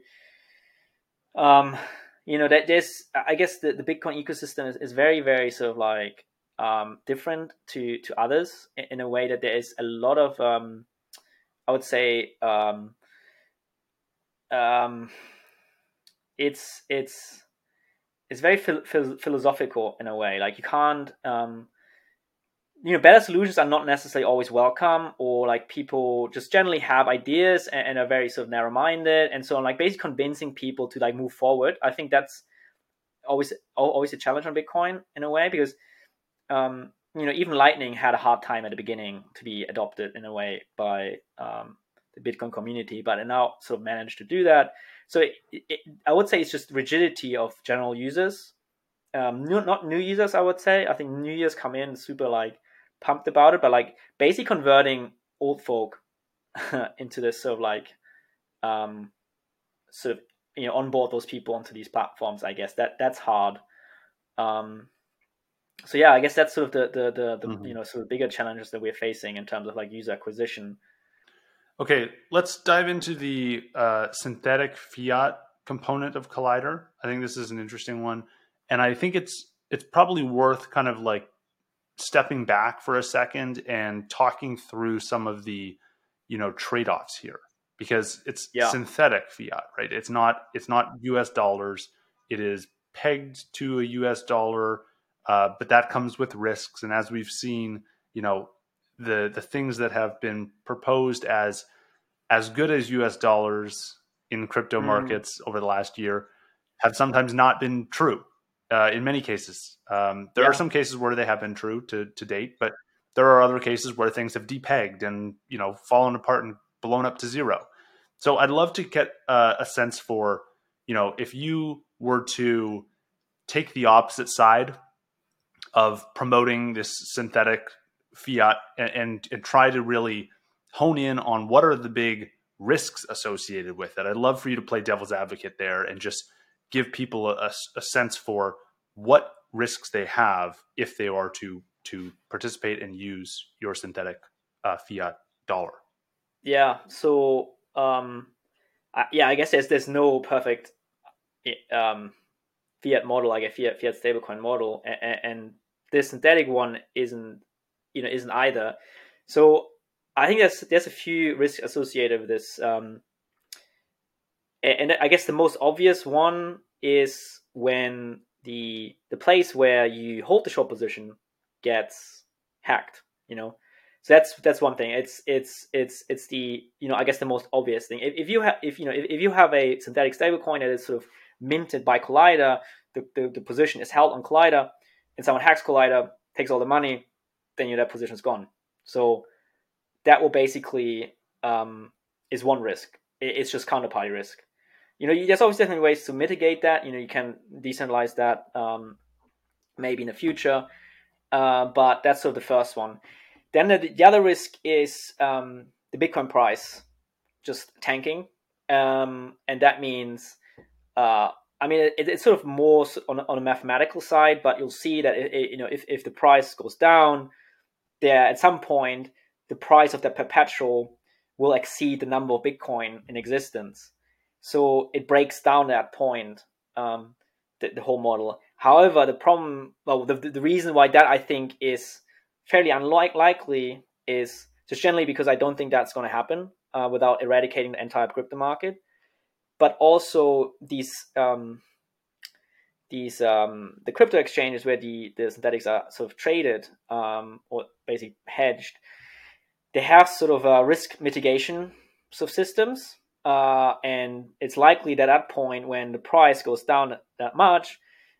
um you know that there's i guess the, the bitcoin ecosystem is, is very very sort of like um, different to to others in, in, a way that there is a lot of um, i would say um, um, it's it's it's very phil- philosophical in a way. Like you can't um, you know better solutions are not necessarily always welcome or like people just generally have ideas and, and are very sort of narrow-minded and so on. Like basically convincing people to like move forward i think that's always always a challenge on bitcoin in a way because um, you know even lightning had a hard time at the beginning to be adopted in a way by um, the bitcoin community but it now sort of managed to do that so it, it, i would say it's just rigidity of general users. Um, new, not new users i would say. I think new users come in super like pumped about it, but like basically converting old folk into this sort of like um sort of you know onboard those people onto these platforms i guess. That that's hard. Um so yeah i guess that's sort of the the the, the mm-hmm. you know sort of bigger challenges that we're facing in terms of like user acquisition okay let's dive into the uh, synthetic fiat component of Kollider. I think this is an interesting one. And i think it's it's probably worth kind of like stepping back for a second and talking through some of the you know trade-offs here. Because it's yeah. synthetic fiat right? It's not it's not us dollars. It is pegged to a us dollar uh, but that comes with risks. And as we've seen you know the the things that have been proposed as as good as us dollars in crypto mm. markets over the last year have sometimes not been true uh, in many cases. Um, there Yeah. are some cases where they have been true to to date, but there are other cases where things have depegged and you know fallen apart and blown up to zero. So I'd love to get uh, a sense for you know if you were to take the opposite side of promoting this synthetic fiat and, and, and try to really hone in on what are the big risks associated with it. I'd love for you to play devil's advocate there and just give people a, a sense for what risks they have if they are to to participate and use your synthetic uh, fiat dollar. Yeah. So um, I, yeah, I guess there's there's no perfect um, fiat model like a fiat fiat stablecoin model, and, and this synthetic one isn't you know isn't either. So I think there's there's a few risks associated with this. Um, and, I guess the most obvious one is when the the place where you hold the short position gets hacked. You know, so that's that's one thing. It's it's it's it's the you know I guess the most obvious thing. If, if you have if you know if, if you have a synthetic stablecoin that is sort of minted by Kollider, the, the, the position is held on Kollider, and someone hacks Kollider, takes all the money, then your that position is gone. So that will basically um, is one risk. It's just counterparty risk. You know, there's always definitely ways to mitigate that. You know, you can decentralize that um, maybe in the future, uh, but that's sort of the first one. Then the, the other risk is um, the Bitcoin price just tanking, um, and that means, uh, I mean, it, it's sort of more on, on a mathematical side, but you'll see that it, it, you know if, if the price goes down, there at some point the price of that perpetual will exceed the number of Bitcoin in existence. So it breaks down that point, um, the, the whole model. However, the problem, well, the, the reason why that I think is fairly unlikely is just generally because I don't think that's going to happen uh, without eradicating the entire crypto market. But also these um, these um, the crypto exchanges where the, the synthetics are sort of traded um, or basically hedged, they have sort of a risk mitigation sort of systems, uh, and it's likely that at point when the price goes down that much,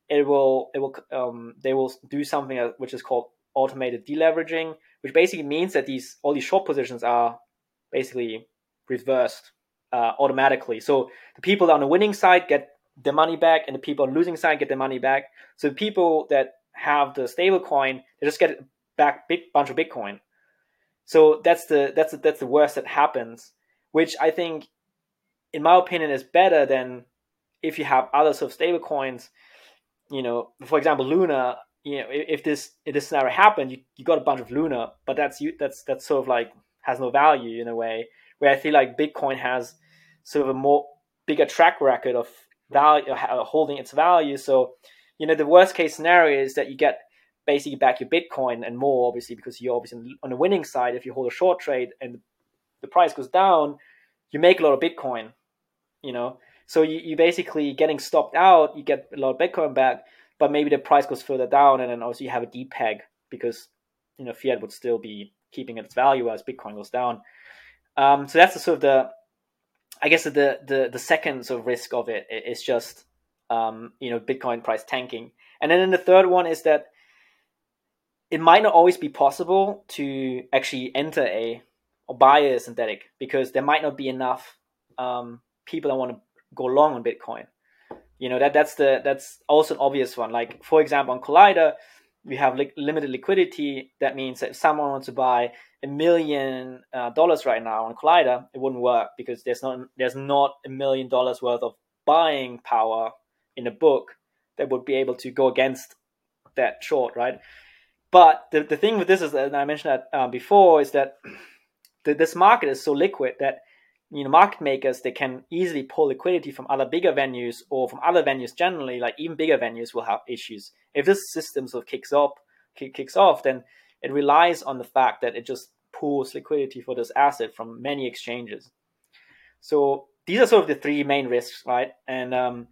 it will it will um, they will do something which is called automated deleveraging, which basically means that these all these short positions are basically reversed uh, automatically. So the people on the winning side get the money back, and the people losing side get the money back. So people that have the stable coin, they just get back big bunch of Bitcoin. So that's the that's the, that's the worst that happens, which I think, in my opinion, is better than if you have other sort of stable coins. You know, for example, Luna. You know, if this if this scenario happened, you, you got a bunch of Luna, but that's you that's that's sort of like has no value in a way. Where I feel like Bitcoin has sort of a more bigger track record of value uh, holding its value. So, you know, the worst case scenario is that you get basically back your Bitcoin and more, obviously, because you're obviously on the winning side. If you hold a short trade and the price goes down, you make a lot of Bitcoin, you know. So you, you basically getting stopped out, you get a lot of Bitcoin back, but maybe the price goes further down, and then also you have a depeg because you know fiat would still be keeping its value as Bitcoin goes down. Um, so that's the sort of the I guess the the the second sort of risk of it is just um, you know Bitcoin price tanking, and then the third one is that it might not always be possible to actually enter a or buy a synthetic because there might not be enough um, people that want to go long on Bitcoin. You know that that's the that's also an obvious one. Like for example, on Kollider, we have li- limited liquidity. That means that if someone wants to buy a million uh, dollars right now on Kollider, it wouldn't work because there's not there's not a million dollars worth of buying power in a book that would be able to go against that short, right? But the, the thing with this is, and I mentioned that uh, before, is that the, this market is so liquid that you know market makers they can easily pull liquidity from other bigger venues or from other venues generally. Like even bigger venues will have issues if this system sort of kicks up, kicks off, then it relies on the fact that it just pulls liquidity for this asset from many exchanges. So these are sort of the three main risks, right? And um,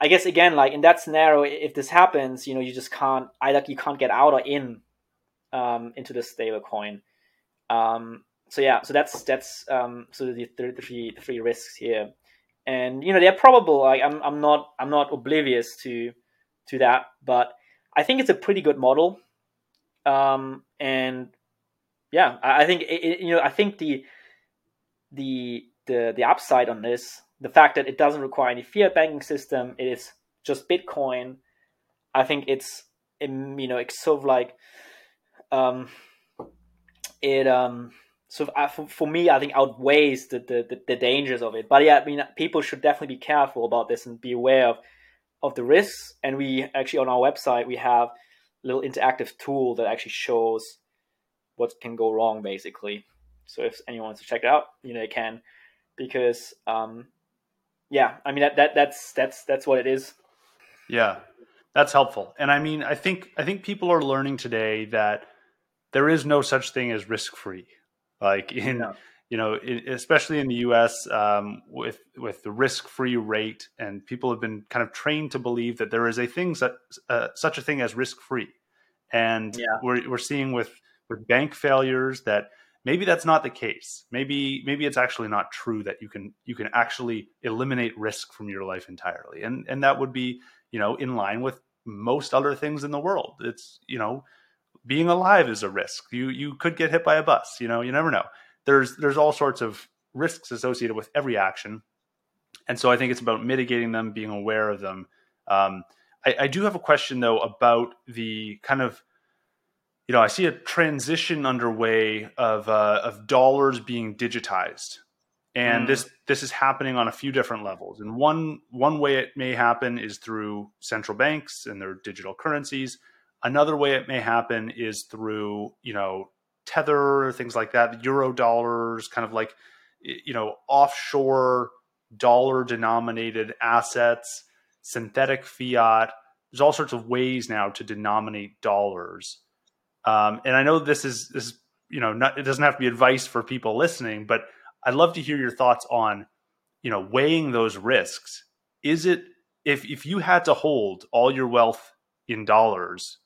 I guess again, like in that scenario, if this happens, you know, you just can't either you can't get out or in um, into the stable coin. Um, so yeah, so that's that's um, so the, the, three the three risks here, and you know they're probable. Like I'm I'm not I'm not oblivious to to that, but I think it's a pretty good model. Um, and yeah, I, I think it, it, you know I think the the the the upside on this, the fact that it doesn't require any fiat banking system, it is just Bitcoin. I think it's you know it's sort of like um, it um so uh, for, for me I think outweighs the, the the dangers of it. But yeah, I mean people should definitely be careful about this and be aware of of the risks. And we actually on our website we have little interactive tool that actually shows what can go wrong basically. So if anyone wants to check it out, you know they can because um yeah, I mean that, that that's that's that's what it is. Yeah. That's helpful. And I mean I think I think people are learning today that there is no such thing as risk free. Like in. You know, especially in the U.S. Um, with with the risk free rate, and people have been kind of trained to believe that there is a thing uh, such a thing as risk free, and yeah. we're we're seeing with with bank failures that maybe that's not the case. Maybe maybe it's actually not true that you can you can actually eliminate risk from your life entirely, and and that would be you know in line with most other things in the world. It's you know being alive is a risk. You you could get hit by a bus. You know, you never know. There's there's all sorts of risks associated with every action, and so I think it's about mitigating them, being aware of them. Um, I, I do have a question though about the kind of you know I see a transition underway of uh, of dollars being digitized, and mm. this this is happening on a few different levels. And one one way it may happen is through central banks and their digital currencies. Another way it may happen is through, you know, tether, things like that, euro dollars, kind of like, you know, offshore dollar denominated assets, synthetic fiat. There's all sorts of ways now to denominate dollars. Um, and I know this is this is you know not, it doesn't have to be advice for people listening, but I'd love to hear your thoughts on you know weighing those risks. Is it if if you had to hold all your wealth in dollars,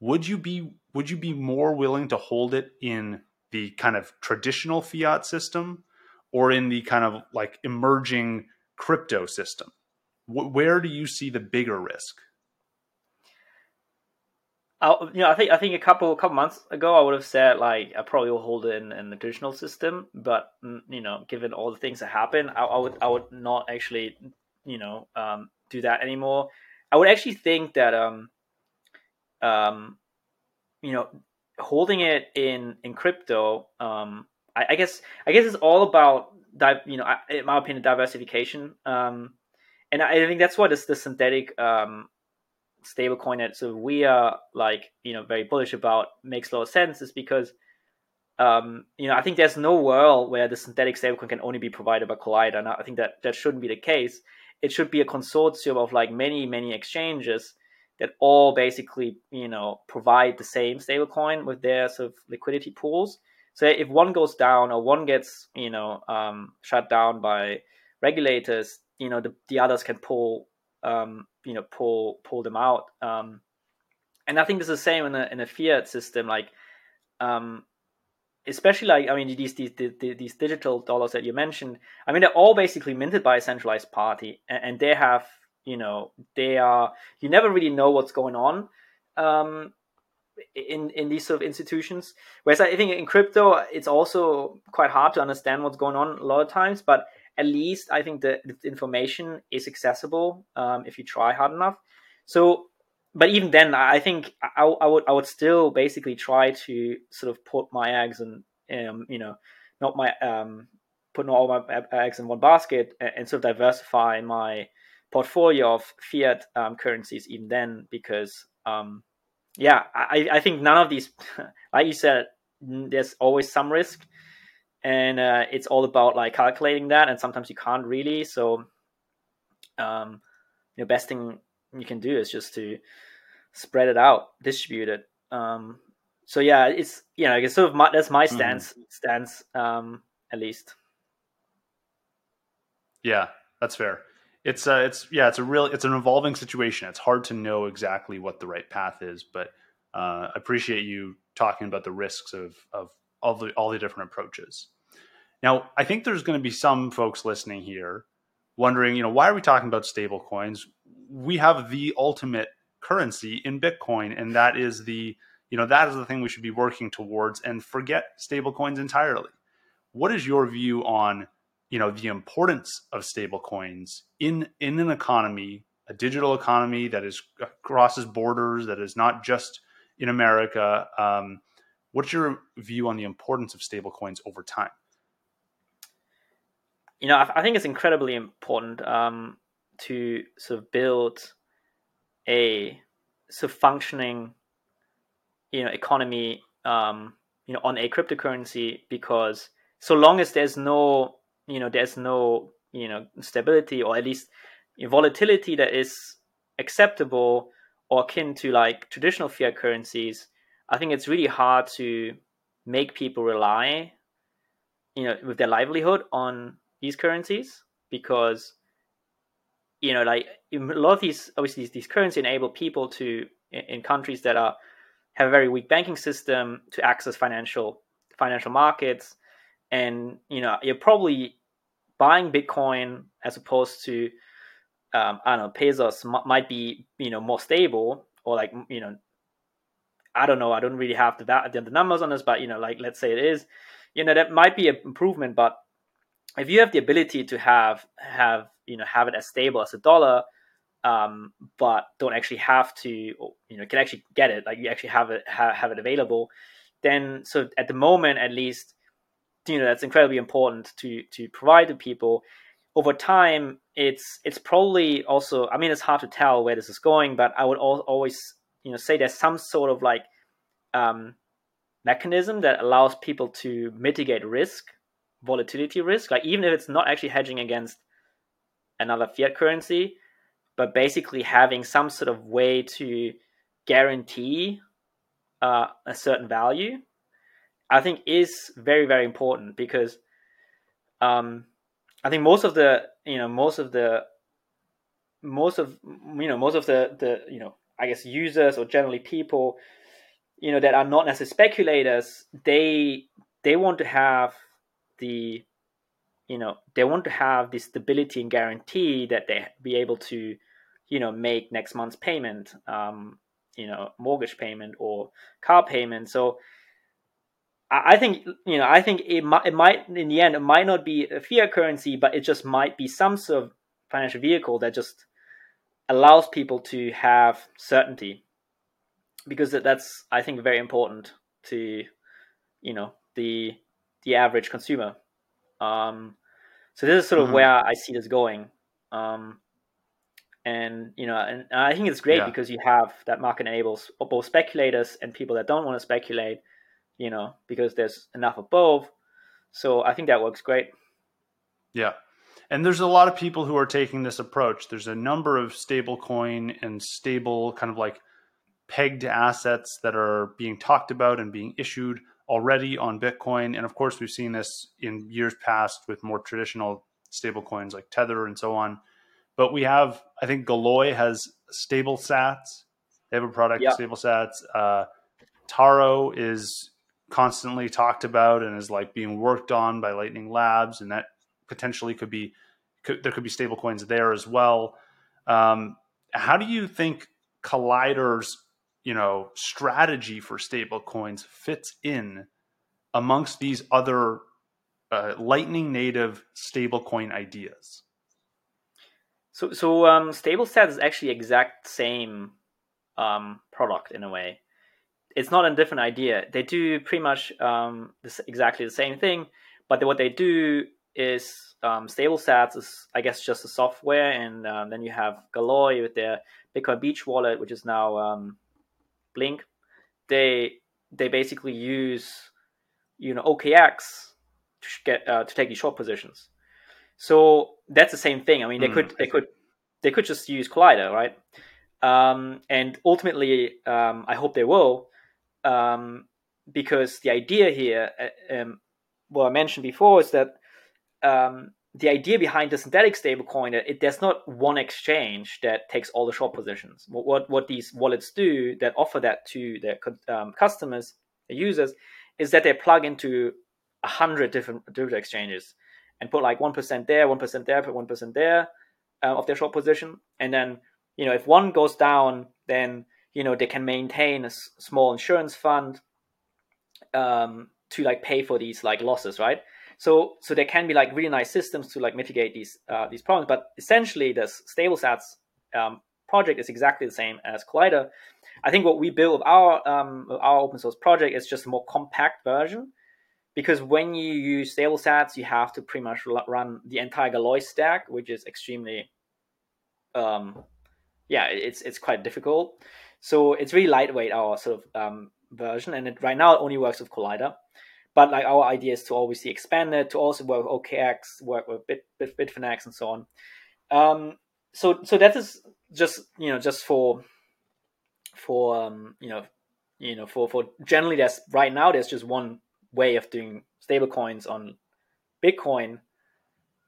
would you be would you be more willing to hold it in the kind of traditional fiat system or in the kind of like emerging crypto system where do you see the bigger risk I, you know, I think I think a couple couple months ago I would have said like I probably will hold it in, in the traditional system, but mm, you know, given all the things that happen, I, I would I would not actually you know um, do that anymore. I would actually think that um, um, you know, holding it in in crypto, um, I, I guess I guess it's all about you know, in my opinion, diversification. Um, and I think that's what is the synthetic um, stablecoin that so we are like you know very bullish about makes a lot of sense is because um, you know I think there's no world where the synthetic stablecoin can only be provided by Kollider, and I think that that shouldn't be the case. It should be a consortium of like many many exchanges that all basically you know provide the same stablecoin with their sort of liquidity pools. So if one goes down or one gets you know um, shut down by regulators, you know the, the others can pull um, you know pull pull them out. Um, and I think it's the same in a in a fiat system, like um, especially like I mean these, these these digital dollars that you mentioned. I mean they're all basically minted by a centralized party, and, and they have you know they are you never really know what's going on um, in in these sort of institutions. Whereas I think in crypto, it's also quite hard to understand what's going on a lot of times. But at least I think the, the information is accessible um, if you try hard enough. So, but even then, I think I, I, would I would still basically try to sort of put my eggs and um, you know not my um, all my eggs in one basket and, and sort of diversify my portfolio of fiat um, currencies even then because um, yeah I, I think none of these like you said there's always some risk and uh, it's all about like calculating that and sometimes you can't really so um, the best thing you can do is just to spread it out distribute it um, so yeah it's you know it's sort of my, that's my mm-hmm. stance mm. stance um, at least yeah that's fair it's uh, it's yeah, it's a real it's an evolving situation. It's hard to know exactly what the right path is, but uh, I appreciate you talking about the risks of of all the all the different approaches. Now, I think there's going to be some folks listening here wondering, you know, why are we talking about stable coins? We have the ultimate currency in Bitcoin, and that is the you know that is the thing we should be working towards, and forget stablecoins entirely. What is your view on you know the importance of stablecoins in in an economy, a digital economy that is crosses borders, that is not just in America? Um, what's your view on the importance of stablecoins over time? You know, I, I think it's incredibly important um, to sort of build a sort of functioning, you know, economy, um, you know, on a cryptocurrency because so long as there's no, you know, there's no, you know, stability or at least volatility that is acceptable or akin to like traditional fiat currencies, I think it's really hard to make people rely, you know, with their livelihood on these currencies because you know like a lot of these obviously these, these currencies enable people to in countries that are have a very weak banking system to access financial financial markets. And you know you're probably buying bitcoin as opposed to um, i don't know pesos m- might be you know more stable or like you know i don't know i don't really have the, the numbers on this but you know like let's say it is you know that might be an improvement but if you have the ability to have have you know have it as stable as a dollar um, but don't actually have to you know can actually get it like you actually have it ha- have it available then so at the moment at least you know that's incredibly important to to provide to people. Over time it's it's probably also i mean it's hard to tell where this is going but i would al- always you know say there's some sort of like um, mechanism that allows people to mitigate risk volatility risk. Like even if it's not actually hedging against another fiat currency but basically having some sort of way to guarantee uh, a certain value i think is very very important because um, i think most of the you know most of the most of you know most of the the you know i guess users or generally people you know that are not necessarily speculators they they want to have the you know they want to have the stability and guarantee that they be able to you know make next month's payment um, you know mortgage payment or car payment. So I, think you know I think it might, it might in the end it might not be a fiat currency but it just might be some sort of financial vehicle that just allows people to have certainty because that's I think very important to you know the the average consumer. Um, so this is sort of mm-hmm. where I see this going. Um, and you know, and, and I think it's great yeah. because you have that market enables both speculators and people that don't want to speculate. You know, because there's enough of both. So I think that works great. Yeah. And there's a lot of people who are taking this approach. There's a number of stable coin and stable kind of like pegged assets that are being talked about and being issued already on Bitcoin. And of course, we've seen this in years past with more traditional stable coins like Tether and so on. But we have, I think Galoy has stable sats. They have a product, stable sats. Uh, Taro is constantly talked about and is like being worked on by Lightning Labs, and that potentially could be could, there could be stable coins there as well. Um, how do you think Kollider's you know strategy for stable coins fits in amongst these other uh, lightning native stablecoin ideas so so um, StableSat is actually exact same um, product in a way it's not a different idea they do pretty much um, this, exactly the same thing but what they do is um, StableSats is I guess just a software, and um, then you have Galoy with their Bitcoin Beach wallet, which is now um, Blink, they they basically use you know OKX to get uh, to take these short positions. So that's the same thing. I mean, they mm, could they could they could just use Kollider, right? Um, and ultimately, um, I hope they will, um, because the idea here, uh, um, what I mentioned before, is that um, the idea behind the synthetic stablecoin it there's not one exchange that takes all the short positions. What what, what these wallets do that offer that to their um, customers, their users, is that they plug into a hundred different derivative exchanges and put like one percent there, one percent there, put one percent there uh, of their short position, and then you know if one goes down, then you know they can maintain a s- small insurance fund um, to like pay for these like losses, right? So so there can be like really nice systems to like mitigate these uh, these problems. But essentially, the StableSats um, project is exactly the same as Kollider. I think what we build with our um, our open source project is just a more compact version because when you use StableSats, you have to pretty much run the entire Galoy stack, which is extremely, um, yeah, it's it's quite difficult. So it's really lightweight our sort of um, version, and it right now it only works with Kollider. But like our idea is to obviously expand it to also work with OKX, work with Bit, Bit, Bitfinex, and so on. Um, so so that is just you know just for for um, you know you know for for generally there's right now there's just one way of doing stablecoins on Bitcoin,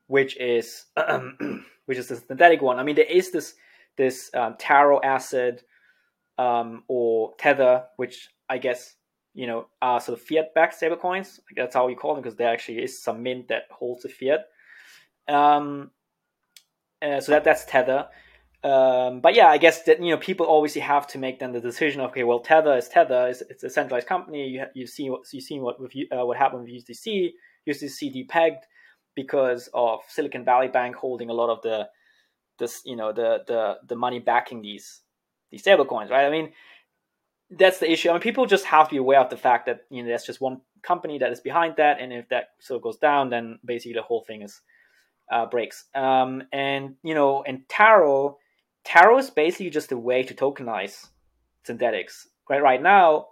which is which is the synthetic one. I mean, there is this this um, Taro Asset um, or Tether, which I guess you know are sort of fiat-backed stablecoins. That's how we call them because there actually is some mint that holds the fiat. Um, uh, so that that's Tether. Um, but yeah, I guess that you know people obviously have to make then the decision. Okay, well, Tether is Tether. It's, it's a centralized company. You you see what you seen what with uh, what happened with USDC. USDC depegged because of Silicon Valley Bank holding a lot of the this you know the the the money backing these these stablecoins, right? I mean, that's the issue. I mean, people just have to be aware of the fact that you know there's just one company that is behind that, and if that sort of goes down, then basically the whole thing is uh, breaks. Um, and you know, and Taro Taro is basically just a way to tokenize synthetics. Right, right now,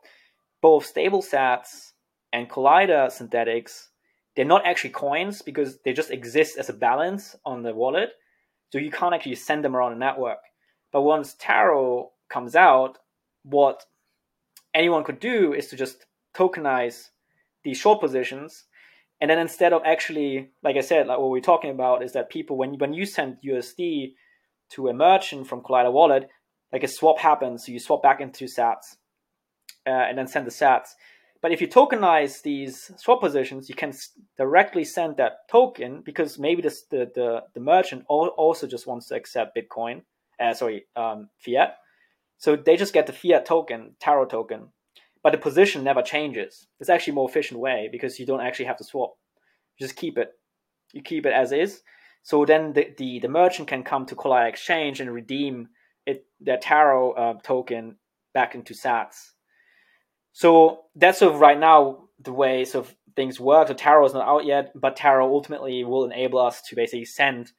both StableSats and Kollider synthetics, they're not actually coins because they just exist as a balance on the wallet. So you can't actually send them around the network. But once Taro comes out, what anyone could do is to just tokenize these short positions. And then instead of actually, like I said, like what we're talking about is that people, when, when you send USD to a merchant from Kollider Wallet, like a swap happens. So you swap back into Sats uh, and then send the Sats. But if you tokenize these swap positions, you can directly send that token because maybe the, the, the merchant also just wants to accept Bitcoin, uh, sorry, um, fiat. So they just get the fiat token, Taro token, but the position never changes. It's actually more efficient way because you don't actually have to swap. You just keep it. You keep it as is. So then the, the, the merchant can come to Kollider Exchange and redeem it their Taro uh, token back into Sats. So that's sort of right now the way sort of things work. So Taro is not out yet, but Taro ultimately will enable us to basically send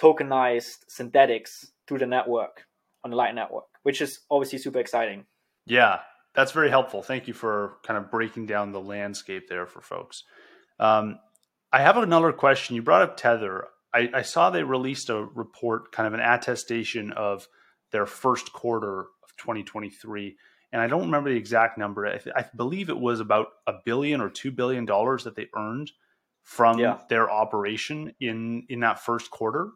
tokenized synthetics through the network on the Light network, which is obviously super exciting. Yeah, that's very helpful. Thank you for kind of breaking down the landscape there for folks. Um, I have another question. You brought up Tether. I, I saw they released a report, kind of an attestation of their first quarter of 2023 and I don't remember the exact number. I, th- I, believe it was about a billion or two billion dollars that they earned from yeah. their operation in in that first quarter.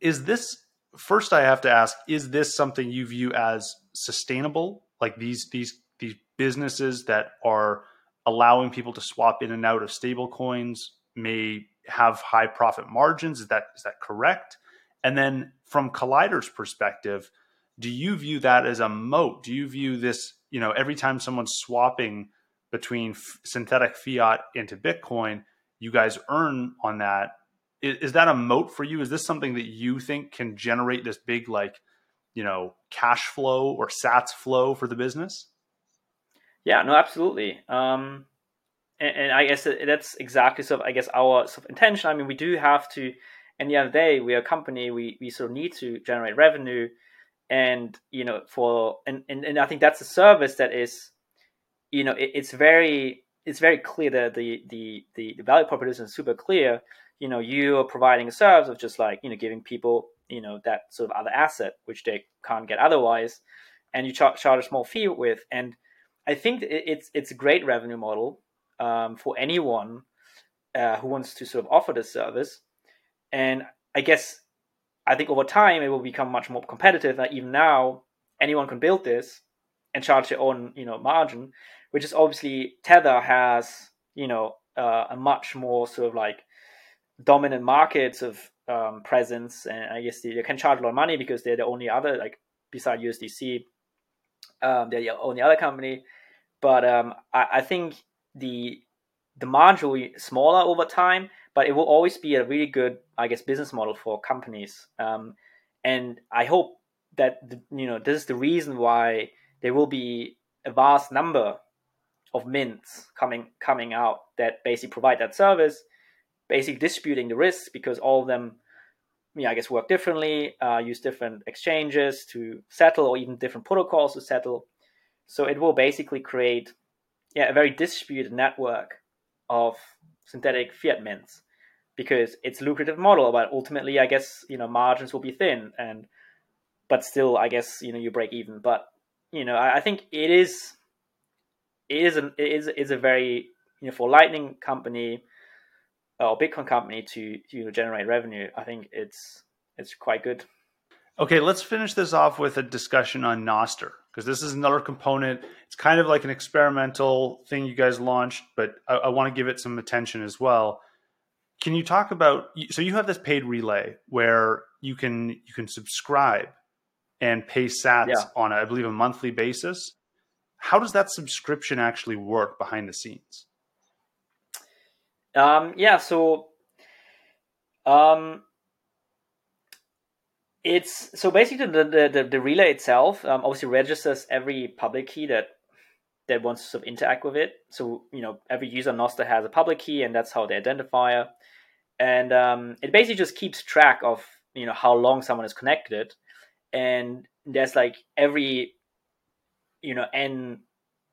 Is this first? I have to ask: Is this something you view as sustainable? Like these these these businesses that are allowing people to swap in and out of stable coins may have high profit margins. Is that is that correct? And then from Kollider's perspective, do you view that as a moat? Do you view this, you know, every time someone's swapping between f- synthetic fiat into Bitcoin, you guys earn on that. Is, is that a moat for you? Is this something that you think can generate this big, like, you know, cash flow or SATS flow for the business? Yeah, no, absolutely. Um, and, and, I guess that's exactly sort of, I guess, our sort of intention. I mean, we do have to, at the end of the day, we are a company, we, we sort of need to generate revenue. And, you know, for, and, and, and I think that's a service that is, you know, it, it's very, it's very clear that the, the, the, the value proposition is super clear. You know, you are providing a service of just like, you know, giving people, you know, that sort of other asset, which they can't get otherwise. And you charge, charge a small fee with. And I think it's, it's a great revenue model um, for anyone uh, who wants to sort of offer this service. And I guess I think over time it will become much more competitive. That even now anyone can build this and charge their own you know margin, which is obviously Tether has you know uh, a much more sort of like dominant markets of um, presence, and I guess they, they, can charge a lot of money because they're the only other like beside USDC Um, they're the only other company, but um, I, I think the demand will be smaller over time, but it will always be a really good, I guess, business model for companies. Um, and I hope that the, you know this is the reason why there will be a vast number of mints coming coming out that basically provide that service, basically distributing the risks because all of them, yeah, I guess, work differently, uh, use different exchanges to settle, or even different protocols to settle. So it will basically create, yeah, a very distributed network of synthetic fiat mints because it's lucrative model. But ultimately, I guess you know margins will be thin, and but still, I guess you know you break even. But you know, I, I think it is it is an it is is a very you know for Lightning company or Bitcoin company to to generate revenue. I think it's it's quite good. Okay, let's finish this off with a discussion on Nostr because this is another component. It's kind of like an experimental thing you guys launched, but I, I want to give it some attention as well. Can you talk about so you have this paid relay where you can you can subscribe and pay sats yeah. on a, I believe a monthly basis. How does that subscription actually work behind the scenes? Um, yeah, so um, it's so basically the the, the, the relay itself um, obviously registers every public key that that wants to sort of interact with it. So you know every user Nostr has a public key, and that's how they identifier. And um, it basically just keeps track of you know how long someone is connected, and there's like every you know n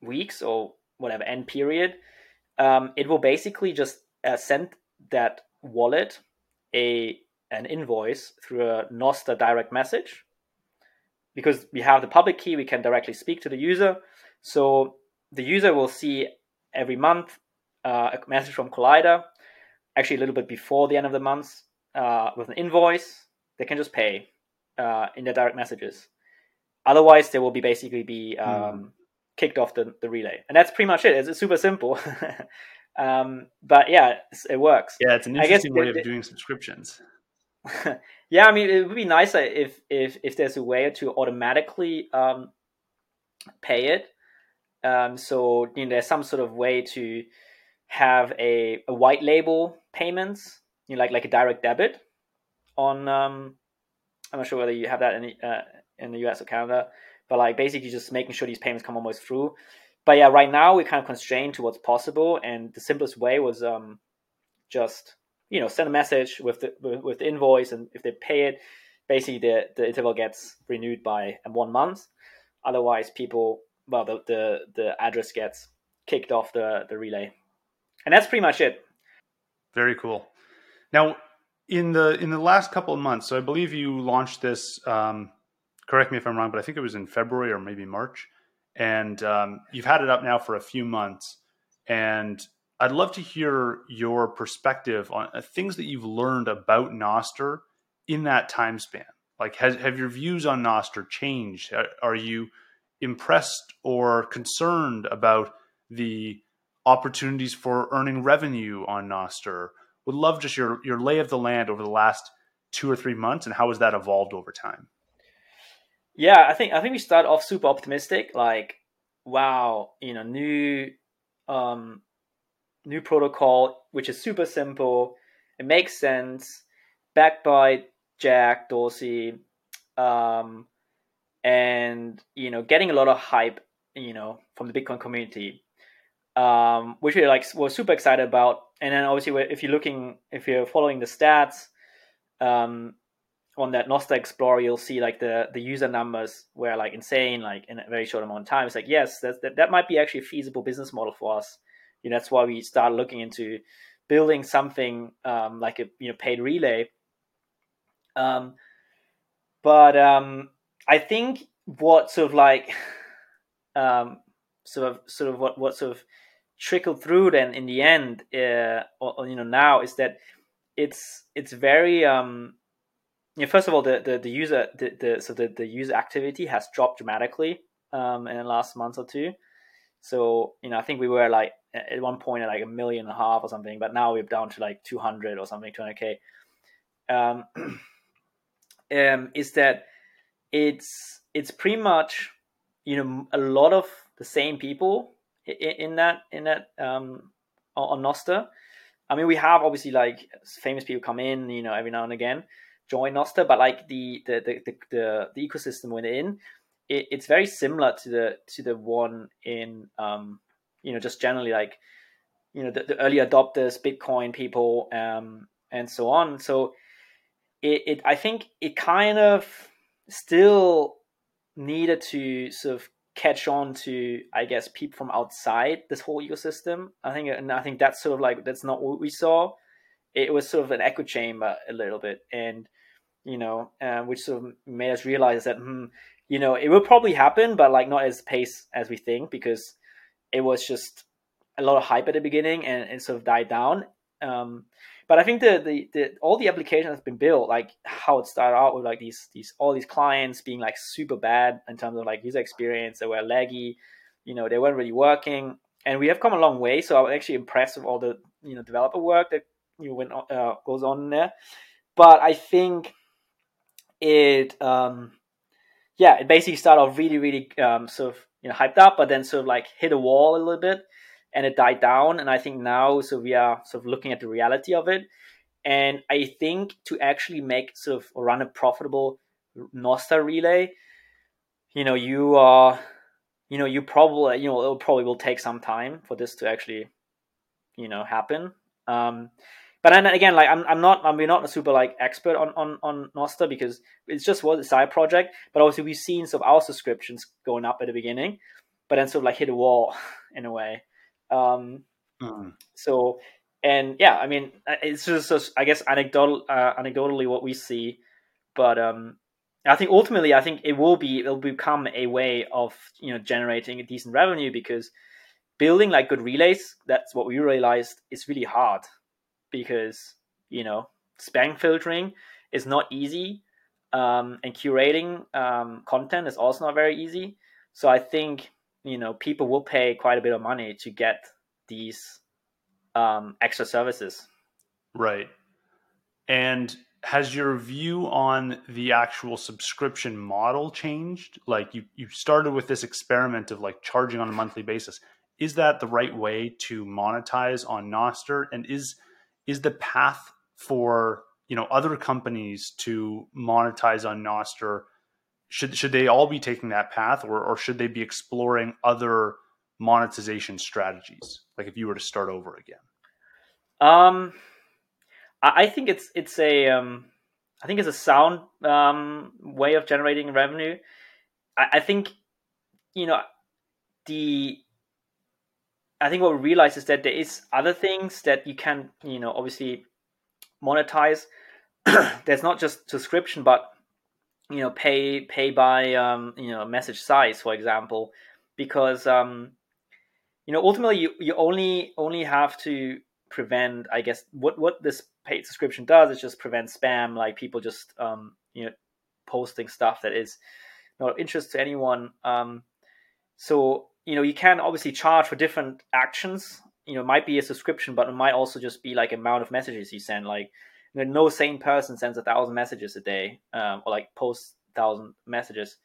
weeks or whatever n period, um, it will basically just uh, send that wallet a an invoice through a Nostr direct message. Because we have the public key, we can directly speak to the user. So the user will see every month uh, a message from Kollider, actually a little bit before the end of the month, uh, with an invoice. They can just pay uh, in their direct messages. Otherwise, they will be basically be um, mm. kicked off the, the relay, and that's pretty much it. It's, it's super simple. um, but yeah, it works. Yeah, it's an interesting way of doing subscriptions. yeah, I mean, it would be nicer if if if there's a way to automatically um, pay it. Um, so you know, there's some sort of way to have a, a white label payments, you know, like like a direct debit on. Um, I'm not sure whether you have that in the, uh, in the US or Canada, but like basically just making sure these payments come almost through. But yeah, right now we're kind of constrained to what's possible, and the simplest way was um, just you know send a message with the with the invoice and if they pay it basically the the interval gets renewed by one month. Otherwise people well the the, the address gets kicked off the the relay. And that's pretty much it. Very cool. Now in the in the last couple of months so i believe you launched this um, correct me if i'm wrong but i think it was in february or maybe march and um, you've had it up now for a few months and I'd love to hear your perspective on uh, things that you've learned about Nostr in that time span. Like, has, have your views on Nostr changed? Are you impressed or concerned about the opportunities for earning revenue on Nostr? Would love just your, your lay of the land over the last two or three months and how has that evolved over time? Yeah, I think I think we start off super optimistic. Like, wow, you know, new um, new protocol, which is super simple. It makes sense, backed by Jack Dorsey, um, and you know, getting a lot of hype, you know, from the Bitcoin community, um, which we like were super excited about. And then obviously, if you're looking, if you're following the stats, um, on that Nostr Explorer, you'll see like the the user numbers were like insane, like in a very short amount of time. It's like yes, that that might be actually a feasible business model for us you know, that's why we started looking into building something um, like a you know paid relay. Um, but um, I think what sort of like um, sort of sort of what what sort of trickled through then in the end, uh, or, or, you know now is that it's it's very um, know, first of all the the, the user the, the so the, the user activity has dropped dramatically um, in the last month or two. So you know I think we were like at one point at like a million and a half or something, but now we're down to like 200 or something, 200k. Um, um, is that it's it's pretty much you know a lot of the same people in, in that in that um, on Nostr. I mean, we have obviously like famous people come in, you know, every now and again, join Nostr, but like the the the the, the, the ecosystem within, it, it's very similar to the to the one in um, you know just generally like you know the, the early adopters, Bitcoin people, um, and so on. So it, it I think it kind of still needed to sort of catch on to I guess people from outside this whole ecosystem. I think and I think that's sort of like that's not what we saw. It was sort of an echo chamber a little bit, and you know, uh, which sort of made us realize that hmm, you know it will probably happen, but like not as pace as we think because it was just a lot of hype at the beginning and it sort of died down. Um, but I think the, the, the all the application has been built, like how it started out with like these these all these clients being like super bad in terms of like user experience. They were laggy, you know, they weren't really working. And we have come a long way. So I'm actually impressed with all the you know developer work that you know went uh, goes on there. But I think it um yeah it basically started off really really um sort of you know hyped up, but then sort of like hit a wall a little bit and it died down. And I think now, so we are sort of looking at the reality of it. And I think to actually make sort of run a profitable Nostr relay, you know, you are, you know, you probably, you know, it probably will take some time for this to actually, you know, happen. Um, but then again, like I'm, I'm not, I'm not a super like expert on on on Nostr because it's just was a side project. But obviously, we've seen sort of our subscriptions going up at the beginning, but then sort of like hit a wall in a way. Um, mm. So, and yeah, I mean, uh, it's just, just I guess anecdotal, uh, anecdotally what we see, but um, I think ultimately, I think it will be it'll become a way of you know generating a decent revenue because building like good relays. That's what we realized is really hard because you know spam filtering is not easy um, and curating um, content is also not very easy. So I think you know people will pay quite a bit of money to get these um, extra services. Right. And has your view on the actual subscription model changed? Like you you started with this experiment of like charging on a monthly basis. Is that the right way to monetize on Nostr and is is the path for you know other companies to monetize on Nostr? Should should they all be taking that path or, or should they be exploring other monetization strategies? Like if you were to start over again. Um i think it's it's a um i think it's a sound um way of generating revenue. I, I think you know the i think what we realize is that there is other things that you can you know obviously monetize. There's not just subscription but you know pay pay by um, you know message size for example because um, you know ultimately you, you only only have to prevent i guess what what this paid subscription does is just prevent spam like people just um, you know posting stuff that is not of interest to anyone. Um, so you know you can obviously charge for different actions you know might be a subscription but it might also just be like amount of messages you send like no sane person sends a thousand messages a day um, or like posts thousand messages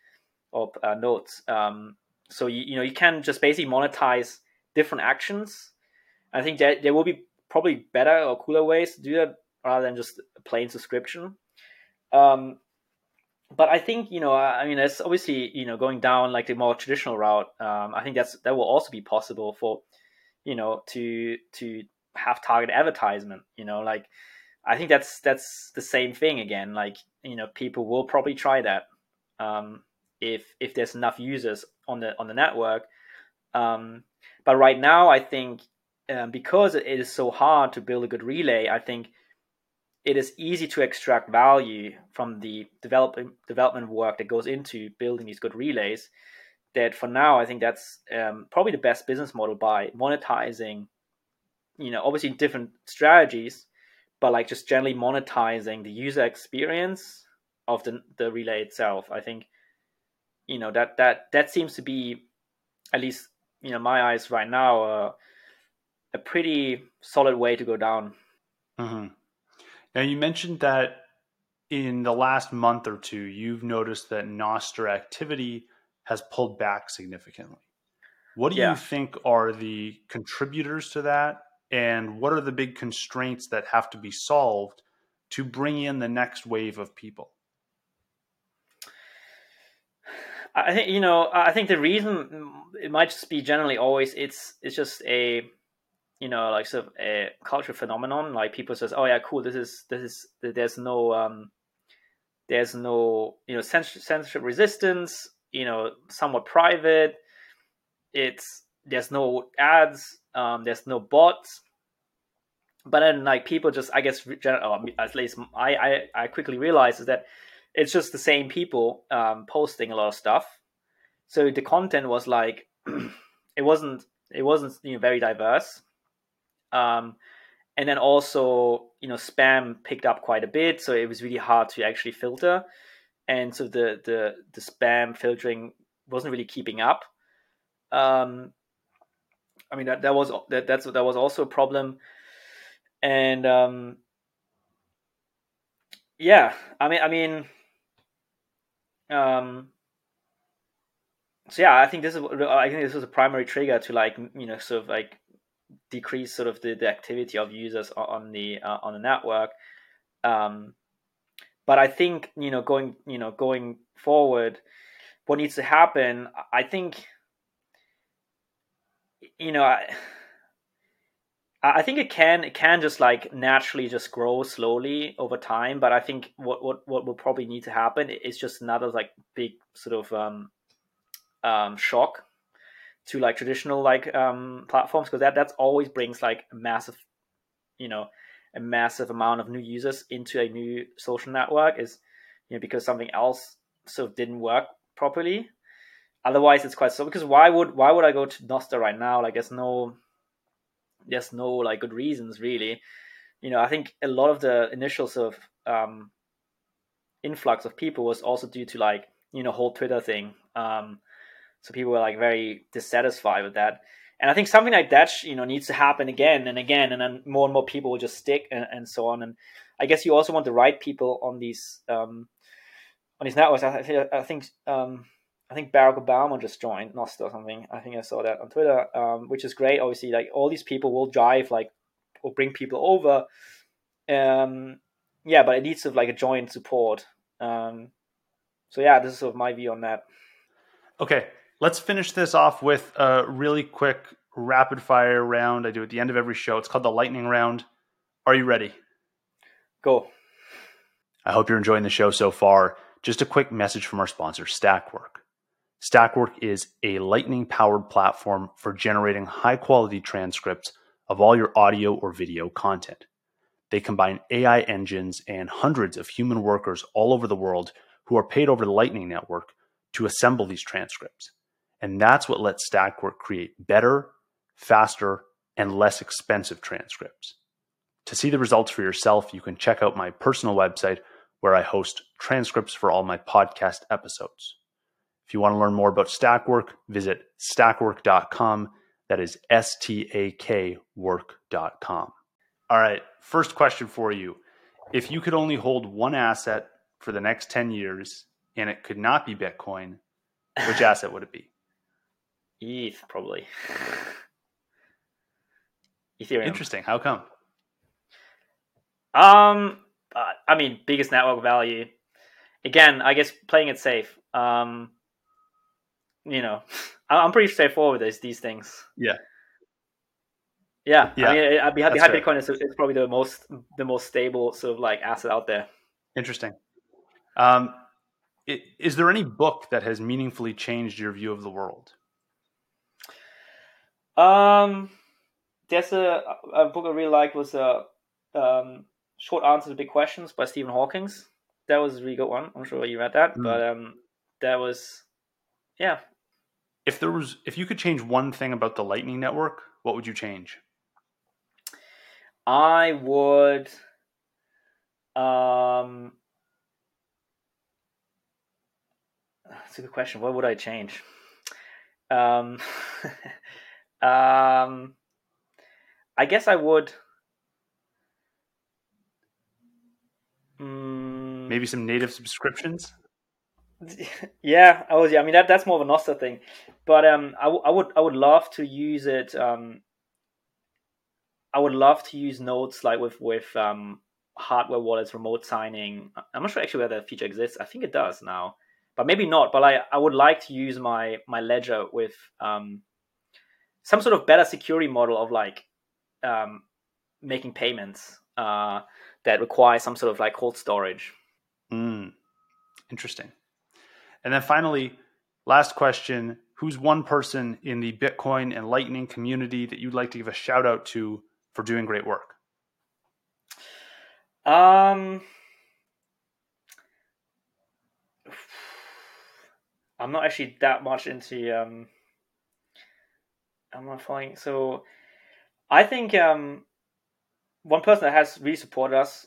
or uh, notes. Um, so you you know you can just basically monetize different actions. I think that there will be probably better or cooler ways to do that rather than just a plain subscription. Um, but I think you know, I mean, it's obviously you know going down like the more traditional route. Um, I think that's that will also be possible for you know to to have target advertisement. You know, like I think that's that's the same thing again. Like you know, people will probably try that um, if if there's enough users on the on the network. Um, but right now, I think um, because it is so hard to build a good relay, I think it is easy to extract value from the development development work that goes into building these good relays. That for now, I think that's um, probably the best business model by monetizing. You know, obviously different strategies but like just generally monetizing the user experience of the the relay itself. I think you know that that that seems to be at least you know my eyes right now uh, a pretty solid way to go down. Mm-hmm. Now you mentioned that in the last month or two, you've noticed that Nostr activity has pulled back significantly. What do Yeah. you think are the contributors to that? And what are the big constraints that have to be solved to bring in the next wave of people? I think you know. I think the reason it might just be generally always it's it's just a you know like sort of a cultural phenomenon. Like people says, oh yeah, cool. This is this is there's no um there's no you know censorship resistance. You know, somewhat private. It's there's no ads. Um, there's no bots. But then like people just I guess at least I I I quickly realized is that it's just the same people um, posting a lot of stuff. So the content was like it wasn't it wasn't you know very diverse. Um, and then also you know spam picked up quite a bit, so it was really hard to actually filter, and so the the the spam filtering wasn't really keeping up. Um, I mean that that was that that's that was also a problem, and um, yeah, I mean I mean um so yeah i think this is i think this was a primary trigger to like you know sort of like decrease sort of the, the activity of users on the uh, on the network. Um but i think you know going you know going forward what needs to happen i think you know i I think it can it can just like naturally just grow slowly over time, but I think what what what will probably need to happen is just another like big sort of um, um, shock to like traditional like um, platforms because that that's always brings like a massive, you know, a massive amount of new users into a new social network is you know because something else sort of didn't work properly. Otherwise, it's quite so because why would why would I go to Nostr right now? Like, there's no there's no like good reasons really. You know, I think a lot of the initial sort of um, influx of people was also due to like you know whole Twitter thing. Um, so people were like very dissatisfied with that, and I think something like that you know needs to happen again and again, and then more and more people will just stick and, and so on. And I guess you also want the right people on these um, on these networks. I, think I think um, I think Barack Obama just joined Nostr or something. I think I saw that on Twitter, um, which is great. Obviously, like all these people will drive like or bring people over. Um, yeah, but it needs of like a joint support. Um, so yeah, this is sort of my view on that. Okay, let's finish this off with a really quick rapid fire round I do at the end of every show. It's called the lightning round. Are you ready? Go. I hope you're enjoying the show so far. Just a quick message from our sponsor, Stakwork. Stakwork is a lightning powered platform for generating high quality transcripts of all your audio or video content. They combine AI engines and hundreds of human workers all over the world who are paid over the Lightning Network to assemble these transcripts. And that's what lets Stakwork create better, faster, and less expensive transcripts. To see the results for yourself, you can check out my personal website where I host transcripts for all my podcast episodes. If you want to learn more about Stakwork, visit stakwork.com. That is S T A K work.com. All right, first question for you. If you could only hold one asset for the next 10 years and it could not be Bitcoin, which asset would it be? ETH, probably. Ethereum. Interesting. How come? Um, I mean, biggest network value. Again, I guess playing it safe. Um, you know, I'm pretty straightforward with these, these things. Yeah. Yeah, Yeah, I mean, I'd be happy. that's Happy fair. Bitcoin is, is probably the most the most stable sort of like asset out there. Interesting. Um, is there any book that has meaningfully changed your view of the world? Um, there's a, a book I really liked was a um, short answers to big questions by Stephen Hawking's. That was a really good one. I'm sure you read that, Mm. but um, that was yeah. If there was, if you could change one thing about the Lightning Network, what would you change? I would um that's a good question. What would I change? Um um I guess I would mm, Maybe some native subscriptions. yeah, I was. yeah. I mean that that's more of a Nostr thing, but um, I, w- I would I would love to use it. Um, I would love to use notes like with with um hardware wallets, remote signing. I'm not sure actually whether that feature exists. I think it does now, but maybe not. But I I would like to use my my ledger with um some sort of better security model of like um making payments uh that require some sort of like cold storage. Mm, interesting. And then finally, last question Who's one person in the Bitcoin and Lightning community that you'd like to give a shout out to for doing great work? Um, I'm not actually that much into um. I'm not following. So, I think um, one person that has really supported us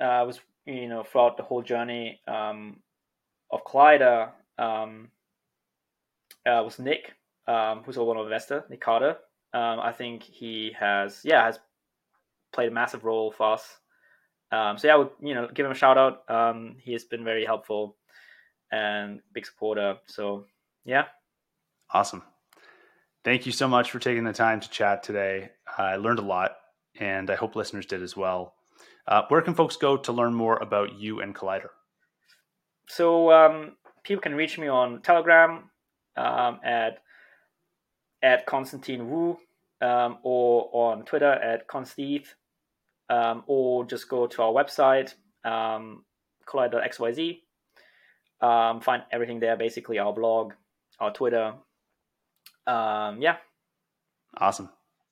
uh, was you know throughout the whole journey um, of Kollider um, uh, was Nick, um, who's a one of investor, Nick Carter. Um, I think he has yeah has played a massive role for us. Um, so yeah, I would you know give him a shout out. Um, he has been very helpful and big supporter. So yeah, awesome. Thank you so much for taking the time to chat today. I learned a lot, and I hope listeners did as well. Uh, where can folks go to learn more about you and Kollider? So um, people can reach me on Telegram um, at at Constantine Wu um, or on Twitter at Consteve, um, or just go to our website um, kollider.xyz. Um, find everything there, basically our blog, our Twitter. Um, yeah. Awesome.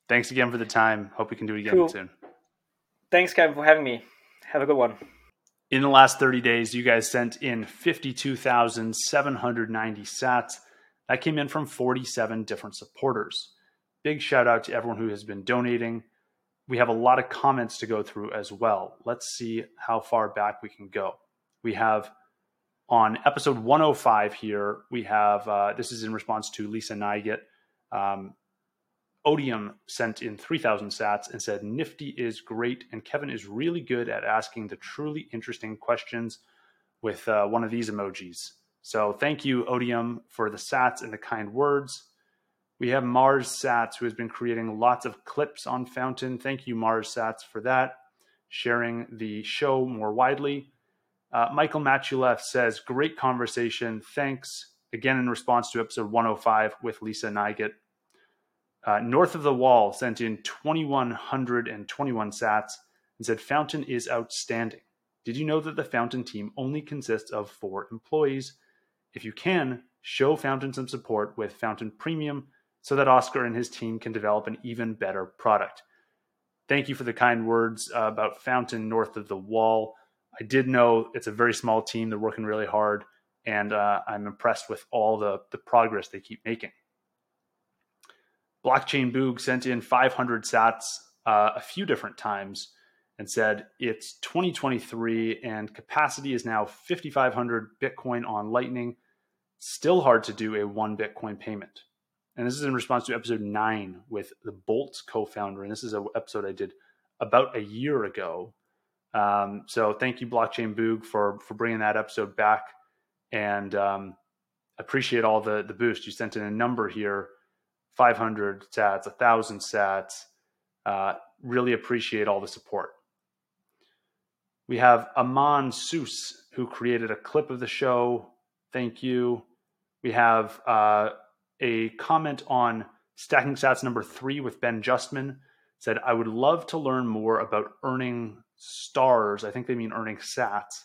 Thanks again for the time. Hope we can do it again cool. soon. Thanks, Kevin, for having me. Have a good one. In the last 30 days, you guys sent in 52,790 sats. That came in from 47 different supporters. Big shout out to everyone who has been donating. We have a lot of comments to go through as well. Let's see how far back we can go. We have on episode 105 here, we have uh, this is in response to Lisa Neigut. Um, Odium sent in 3,000 sats and said, Nifty is great, and Kevin is really good at asking the truly interesting questions with uh, one of these emojis. So thank you, Odium, for the sats and the kind words. We have Mars Sats, who has been creating lots of clips on Fountain. Thank you, Mars Sats, for that, sharing the show more widely. Uh, Michael Matulev says, Great conversation. Thanks. Again, in response to episode 105 with Lisa Neigut. Uh, North of the Wall sent in 2,121 sats and said, Fountain is outstanding. Did you know that the Fountain team only consists of four employees? If you can, show Fountain some support with Fountain Premium so that Oscar and his team can develop an even better product. Thank you for the kind words uh, about Fountain north of the wall. I did know it's a very small team. They're working really hard, and uh, I'm impressed with all the, the progress they keep making. Blockchain Boog sent in 500 sats uh, a few different times and said it's 2023 and capacity is now 5,500 Bitcoin on Lightning. Still hard to do a one Bitcoin payment. And this is in response to episode nine with the Boltz co founder. And this is an episode I did about a year ago. Um, so thank you, Blockchain Boog, for, for bringing that episode back. And um, appreciate all the, the boost. You sent in a number here 500 sats, a 1,000 sats. Uh, really appreciate all the support. We have Aman Seuss, who created a clip of the show. Thank you. We have uh, a comment on stacking sats number three with Ben Justman. Said, I would love to learn more about earning stars. I think they mean earning sats.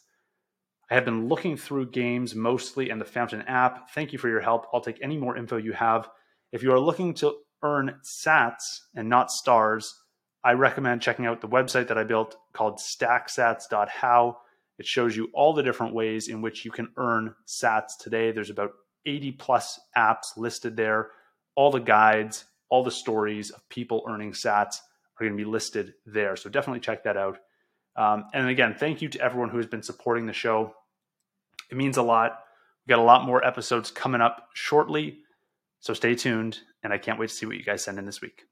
I have been looking through games mostly and the Fountain app. Thank you for your help. I'll take any more info you have. If you are looking to earn sats and not stars, I recommend checking out the website that I built called stacksats.how. It shows you all the different ways in which you can earn sats today. There's about 80 plus apps listed there. All the guides, all the stories of people earning sats are going to be listed there. So definitely check that out. Um, and again, thank you to everyone who has been supporting the show. It means a lot. We've got a lot more episodes coming up shortly. So stay tuned, and I can't wait to see what you guys send in this week.